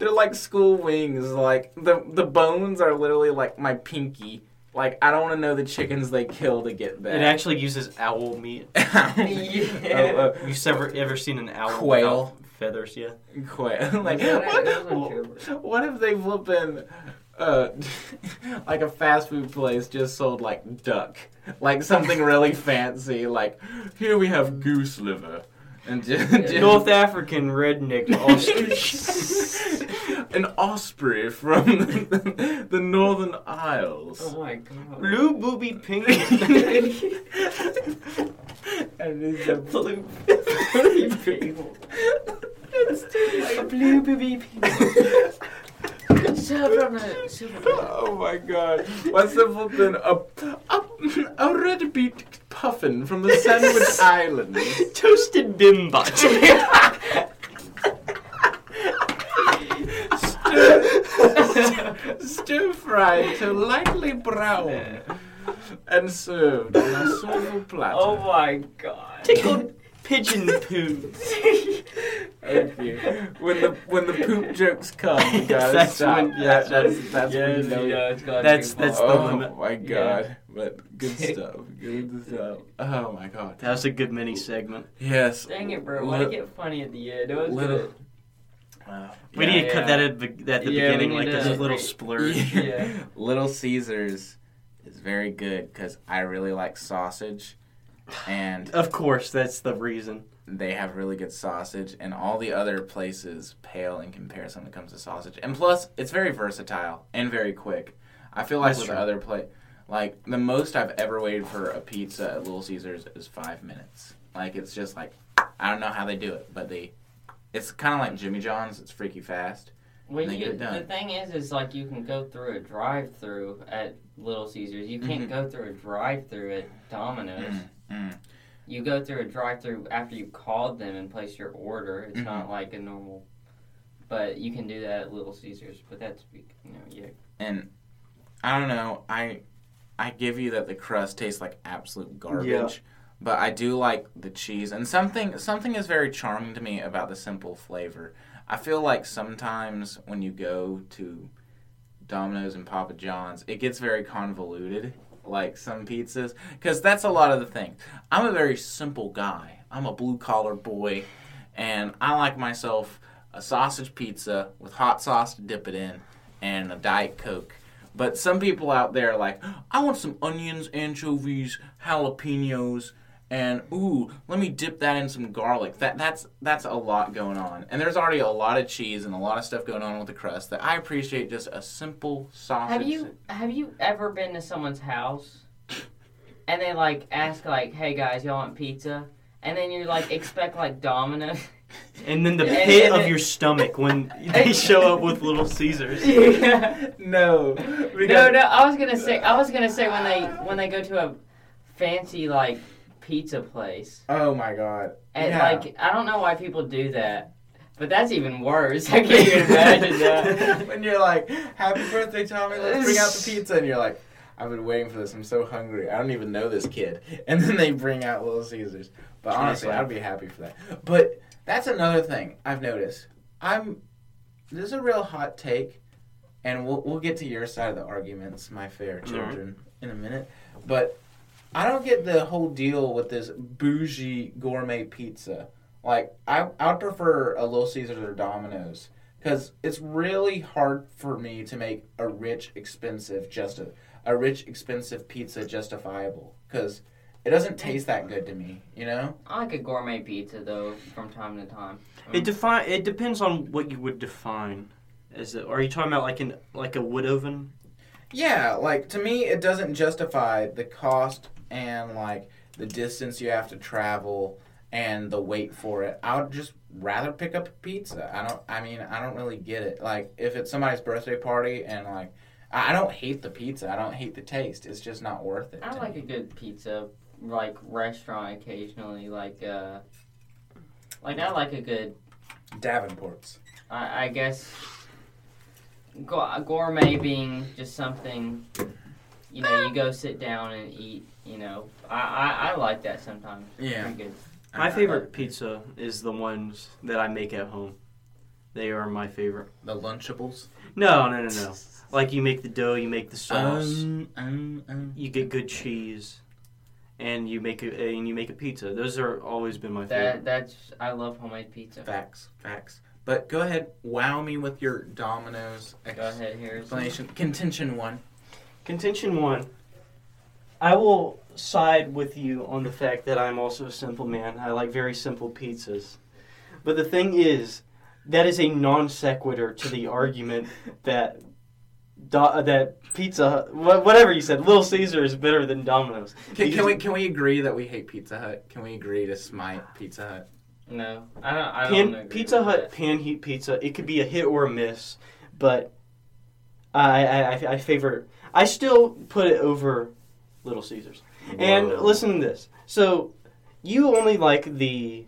They're like school wings. Like the the bones are literally like my pinky. Like I don't want to know the chickens they kill to get that. It actually uses owl meat. Yeah. Oh, uh, You ever ever seen an owl Quail. feathers? Yeah. quail. like Yeah, what, that was on what if they flip in uh like a fast food place just sold like duck like something really fancy like here we have goose liver and just, just North African redneck ostrich. an osprey from the, the northern isles Oh my god. Blue booby pink. and it's a Blue people A blue baby Silver on a silver. Oh my god. What's the flippin' a, a, a red beet puffin from the Sandwich Islands? Toasted bimbot. Stir, stir fried to lightly brown and served on a silver platter. Oh my god. Tickled pigeon poo. Okay. When the when the poop jokes come, you gotta That's stop. when- yeah, that's that's, that's when you know. Yeah, it's That's- that's the oh my god! But good stuff. Good stuff. Oh my god. That was a good mini segment. Yes. Dang it, bro. Why Little- get funny at the end? It was little- good. Wow. We Yeah, need to cut that at, the- at the Yeah, beginning, like to- a little splurge. Yeah. Little Caesars is very good because I really like sausage, and Of course, that's the reason. they have really good sausage, and all the other places pale in comparison when it comes to sausage. And plus, it's very versatile and very quick. I feel like That's with true. other play, like the most I've ever waited for a pizza at Little Caesars is five minutes. Like it's just like I don't know how they do it, but they. It's kind of like Jimmy John's. It's freaky fast. Well, you, get it done. the thing is, is like you can go through a drive-through at Little Caesars. You can't Mhm. go through a drive-through at Domino's. Mm, mm. You go through a drive-through after you called them and placed your order. It's Mhm. not like a normal, but you can do that at Little Caesars. But that's you know yeah. And I don't know. I I give you that the crust tastes like absolute garbage. Yeah. But I do like the cheese and something something is very charming to me about the simple flavor. I feel like sometimes when you go to Domino's and Papa John's, it gets very convoluted like some pizzas cuz that's a lot of the thing. I'm a very simple guy. I'm a blue collar boy and I like myself a sausage pizza with hot sauce to dip it in and a diet coke. But some people out there are like, I want some onions, anchovies, jalapenos, and ooh, let me dip that in some garlic. That that's that's a lot going on. And there's already a lot of cheese and a lot of stuff going on with the crust that I appreciate just a simple sausage. Have you have you ever been to someone's house and they like ask like, "Hey guys, y'all want pizza?" And then you like expect like Domino's. And then the And- pit and of your stomach when they show up with Little Caesars. yeah. No. No, no. I was gonna say. I was gonna say when they when they go to a fancy like pizza place Oh my god. and Yeah. like I don't know why people do that, but that's even worse. I can't even imagine that. when you're like, "Happy birthday, Tommy! Let's bring out the pizza," and you're like, "I've been waiting for this. I'm so hungry. I don't even know this kid." And then they bring out Little Caesars. But honestly, Honestly. I'd be happy for that. But that's another thing I've noticed. I'm this is a real hot take, and we'll we'll get to your side of the arguments, my fair right. children, in a minute. But I don't get the whole deal with this bougie gourmet pizza. Like I I would prefer a Little Caesars or Domino's because it's really hard for me to make a rich expensive just a, a rich expensive pizza justifiable because it doesn't taste that good to me. You know. I like a gourmet pizza though from time to time. It define. It depends on what you would define as. A, are you talking about like an like a wood oven? Yeah, like to me, it doesn't justify the cost and like the distance you have to travel and the wait for it. I would just rather pick up a pizza. I don't. I mean, I don't really get it. Like if it's somebody's birthday party and like, I don't hate the pizza. I don't hate the taste. It's just not worth it. I like me. a good pizza like restaurant occasionally. Like uh, like I like a good. Davenport's. I, I guess gourmet being just something you know you go sit down and eat you know i i, I like that sometimes Yeah. Pretty good My favorite pizza is the ones that I make at home. They are my favorite. The Lunchables. No, no, no, no. Like you make the dough, you make the sauce, Um, um, um. you get good cheese, and you make a and you make a pizza. Those are always been my that favorite. that's i love homemade pizza Facts. Facts. But go ahead, wow me with your Domino's go ahead here explanation. Contention one. Contention one. I will side with you on the fact that I'm also a simple man. I like very simple pizzas. But the thing is, that is a non sequitur to the argument that do, uh, that pizza, wha- whatever you said, Little Caesar is better than Domino's. Can, can we can we agree that we hate Pizza Hut? Can we agree to smite Pizza Hut? no i don't i don't Pan, agree Pizza with Hut that. pan heat pizza. It could be a hit or a miss, but I I, I, I favor. I still put it over Little Caesars. And listen to this. So you only like the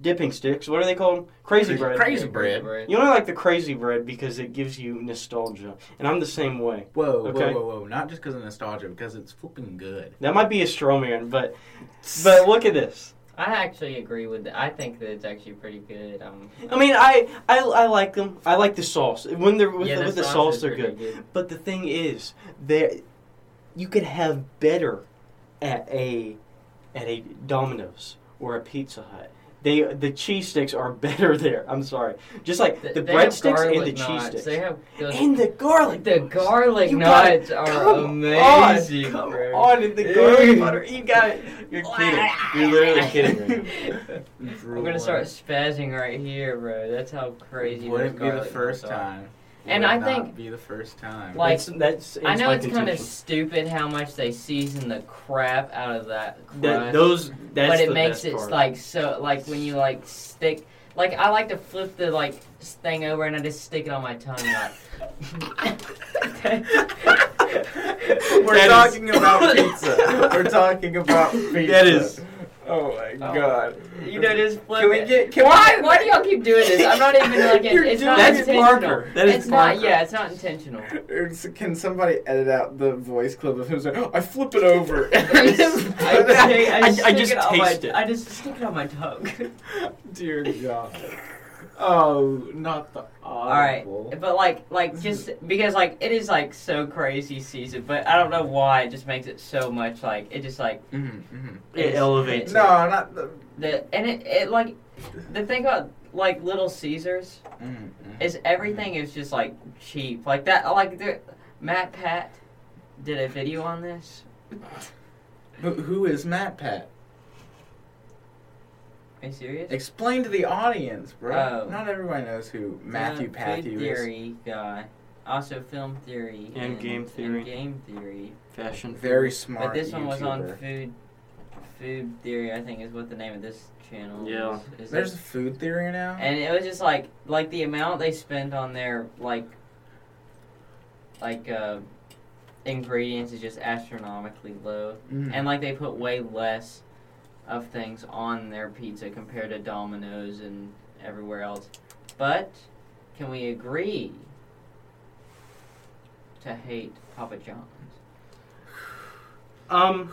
dipping sticks. What are they called? Crazy bread. Crazy Yeah, bread. You only like the crazy bread because it gives you nostalgia, and I'm the same way. Whoa, Okay. whoa, whoa, whoa! Not just because of nostalgia, because it's flipping good. That might be a straw man, but but look at this. I actually agree with that i think that it's actually pretty good um I mean, I, I I like them. I like the sauce when they're with, yeah, the, with the sauce sauce. They're pretty good. But the thing is, there you could have better at a at a Domino's or a Pizza Hut they the cheese sticks are better there. I'm sorry. Just like Th- the breadsticks and garlic the cheese sticks. They have those, And the garlic. the garlic You gotta- nuts are come amazing. On, come bro. on, and the garlic butter. You got it. You're kidding. You're literally kidding. Right? I'm gonna start spazzing right here, bro. That's how crazy. Wouldn't those be the first nuts are. time. And I think- be the first time. Like, that's, that's I know it's kind of stupid how much they season the crap out of that crust, That, those. That's but it the makes it part. like so like when you like stick. Like I like to flip the like thing over and I just stick it on my tongue like. We're That is- talking about pizza. We're talking about pizza. That is- Oh my Oh. god. You know, just flip Can we it. get? Can why? we, Why do y'all keep doing this? I'm not even like it, it's not That's intentional. Parker. That is it's Parker. not. Yeah, it's not intentional. Or s- Can somebody edit out the voice clip of him saying, oh, "I flip it over"? I, just- I, I, I- I just it on my- taste it. I just stick it on my tongue. Dear God. Oh, not the All right, but like, like just because like it is like so crazy season, but I don't know why it just makes it so much like it just like Mhm, mhm. It elevates. No, not the. the and it, it like the thing about like Little Caesars mhm, mhm. is everything is just like cheap like that like the MatPat did a video on this. Who, who is MatPat? Are you serious? Explain to the audience, bro. Oh. Not everybody knows who Matthew Uh, Patthew food is. theory guy, also film theory And game theory. and game theory. Fashion. Very smart. But this one was on food. Food theory, I think, is what the name of this channel. Yeah. Is, is There's it- food theory now. and it was just like like the amount they spend on their like like uh, ingredients is just astronomically low, Mhm. and like they put way less of things on their pizza compared to Domino's and everywhere else. But can we agree to hate Papa John's? Um,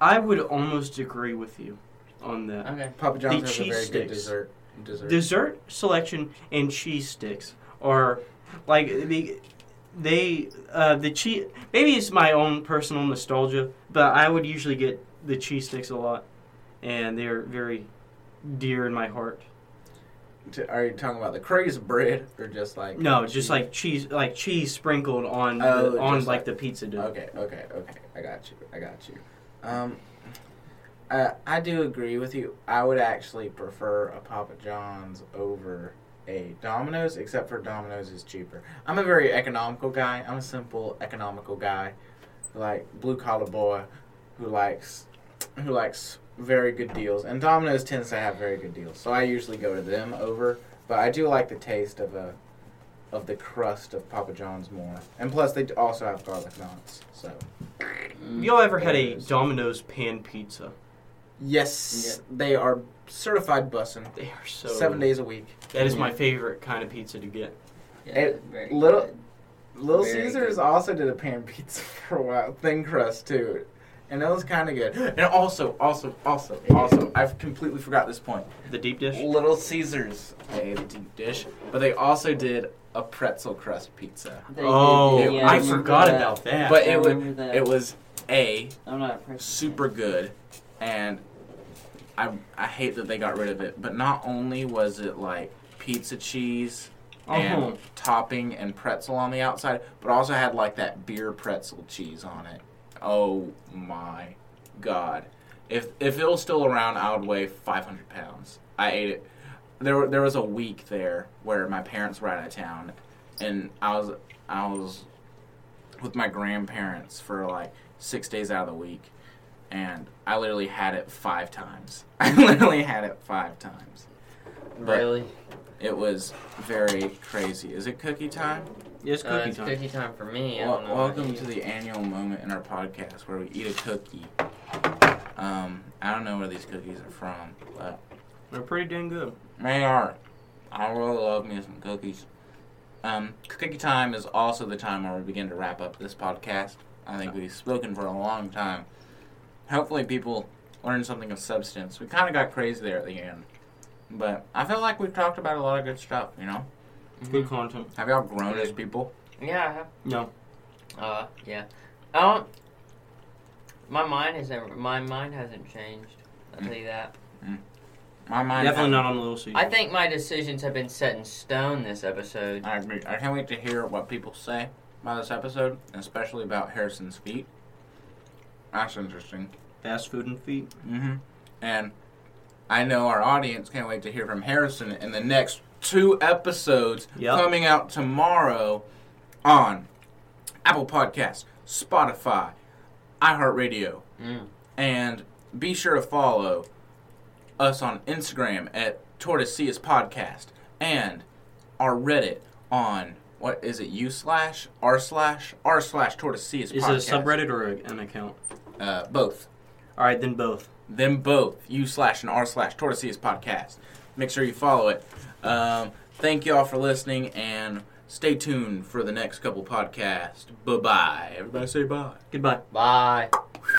I would almost agree with you on that. Okay. Papa John's the has a cheese very good sticks. dessert. Dessert. Dessert selection and cheese sticks are like the they uh, the cheese. Maybe it's my own personal nostalgia, but I would usually get the cheese sticks a lot, and they're very dear in my heart. To- Are you talking about the crazy bread or just like? No, just cheese? like cheese, like cheese sprinkled on Oh, the, on like like- the pizza dough. Okay, okay, okay. I got you. I got you. Um, uh, I do agree with you. I would actually prefer a Papa John's over a Domino's, except for Domino's is cheaper. I'm a very economical guy. I'm a simple economical guy, like blue collar boy, who likes who likes very good deals. And Domino's tends to have very good deals, so I usually go to them over. But I do like the taste of a of the crust of Papa John's more. And plus, they also have garlic knots. So. Y'all ever had a. Domino's pan pizza? yes, they are certified bussin'. They are so seven days a week. That is my favorite kind of pizza to get. Yeah, It- very little- good. Little Very Caesars good. also did a pan pizza for a while, thin crust too, and it was kind of good. And also, also, also, also, I've completely forgot this point. The deep dish. Little Caesars, a deep dish, but they also did a pretzel crust pizza. They Oh, did, yeah, I remember forgot that. about that. But I it was remember that. it was a I'm not impressed. super good, and I I hate that they got rid of it. But not only was it like pizza cheese and Uh-huh. topping and pretzel on the outside, but also had like that beer pretzel cheese on it. Oh my god! If if it was still around, I would weigh 500 pounds. I ate it. There there was a week there where my parents were out of town, and I was I was with my grandparents for like six days out of the week, and I literally had it five times. I literally had it five times. But Really? it was very crazy. Is it cookie time? It's Uh, cookie it's time. cookie time for me. I Wel- don't know about welcome to the annual moment in our podcast where we eat a cookie. Um, I don't know where these cookies are from, but They're pretty dang good. they are. I really love me some cookies. Um, cookie time is also the time where we begin to wrap up this podcast. I think we've spoken for a long time. Hopefully, people learn something of substance. We kind of got crazy there at the end, but I feel like we've talked about a lot of good stuff. You know, Good content. have y'all grown as people? Yeah, I have. No. Uh, yeah. I don't. My mind has never. My mind hasn't changed. I'll Mm. tell you that. Mm. My mind Definitely not on the little seat. I think my decisions have been set in stone this episode. I agree. I can't wait to hear what people say about this episode, especially about Harrison's feet. That's interesting. Fast food and feet. hmm And I know our audience can't wait to hear from Harrison in the next two episodes Yep. coming out tomorrow on Apple Podcasts, Spotify, iHeartRadio, Mm. and be sure to follow us on Instagram at Tortoises Podcast and our Reddit on what is it? U slash R slash R slash Tortoises Is Podcast. it a subreddit or a, an account? Uh, both. All right, then both. Them both. U slash and R slash Tortoises Podcast. Make sure you follow it. Um, thank you all for listening and stay tuned for the next couple podcasts. Bye bye. Everybody say bye. Goodbye. Bye.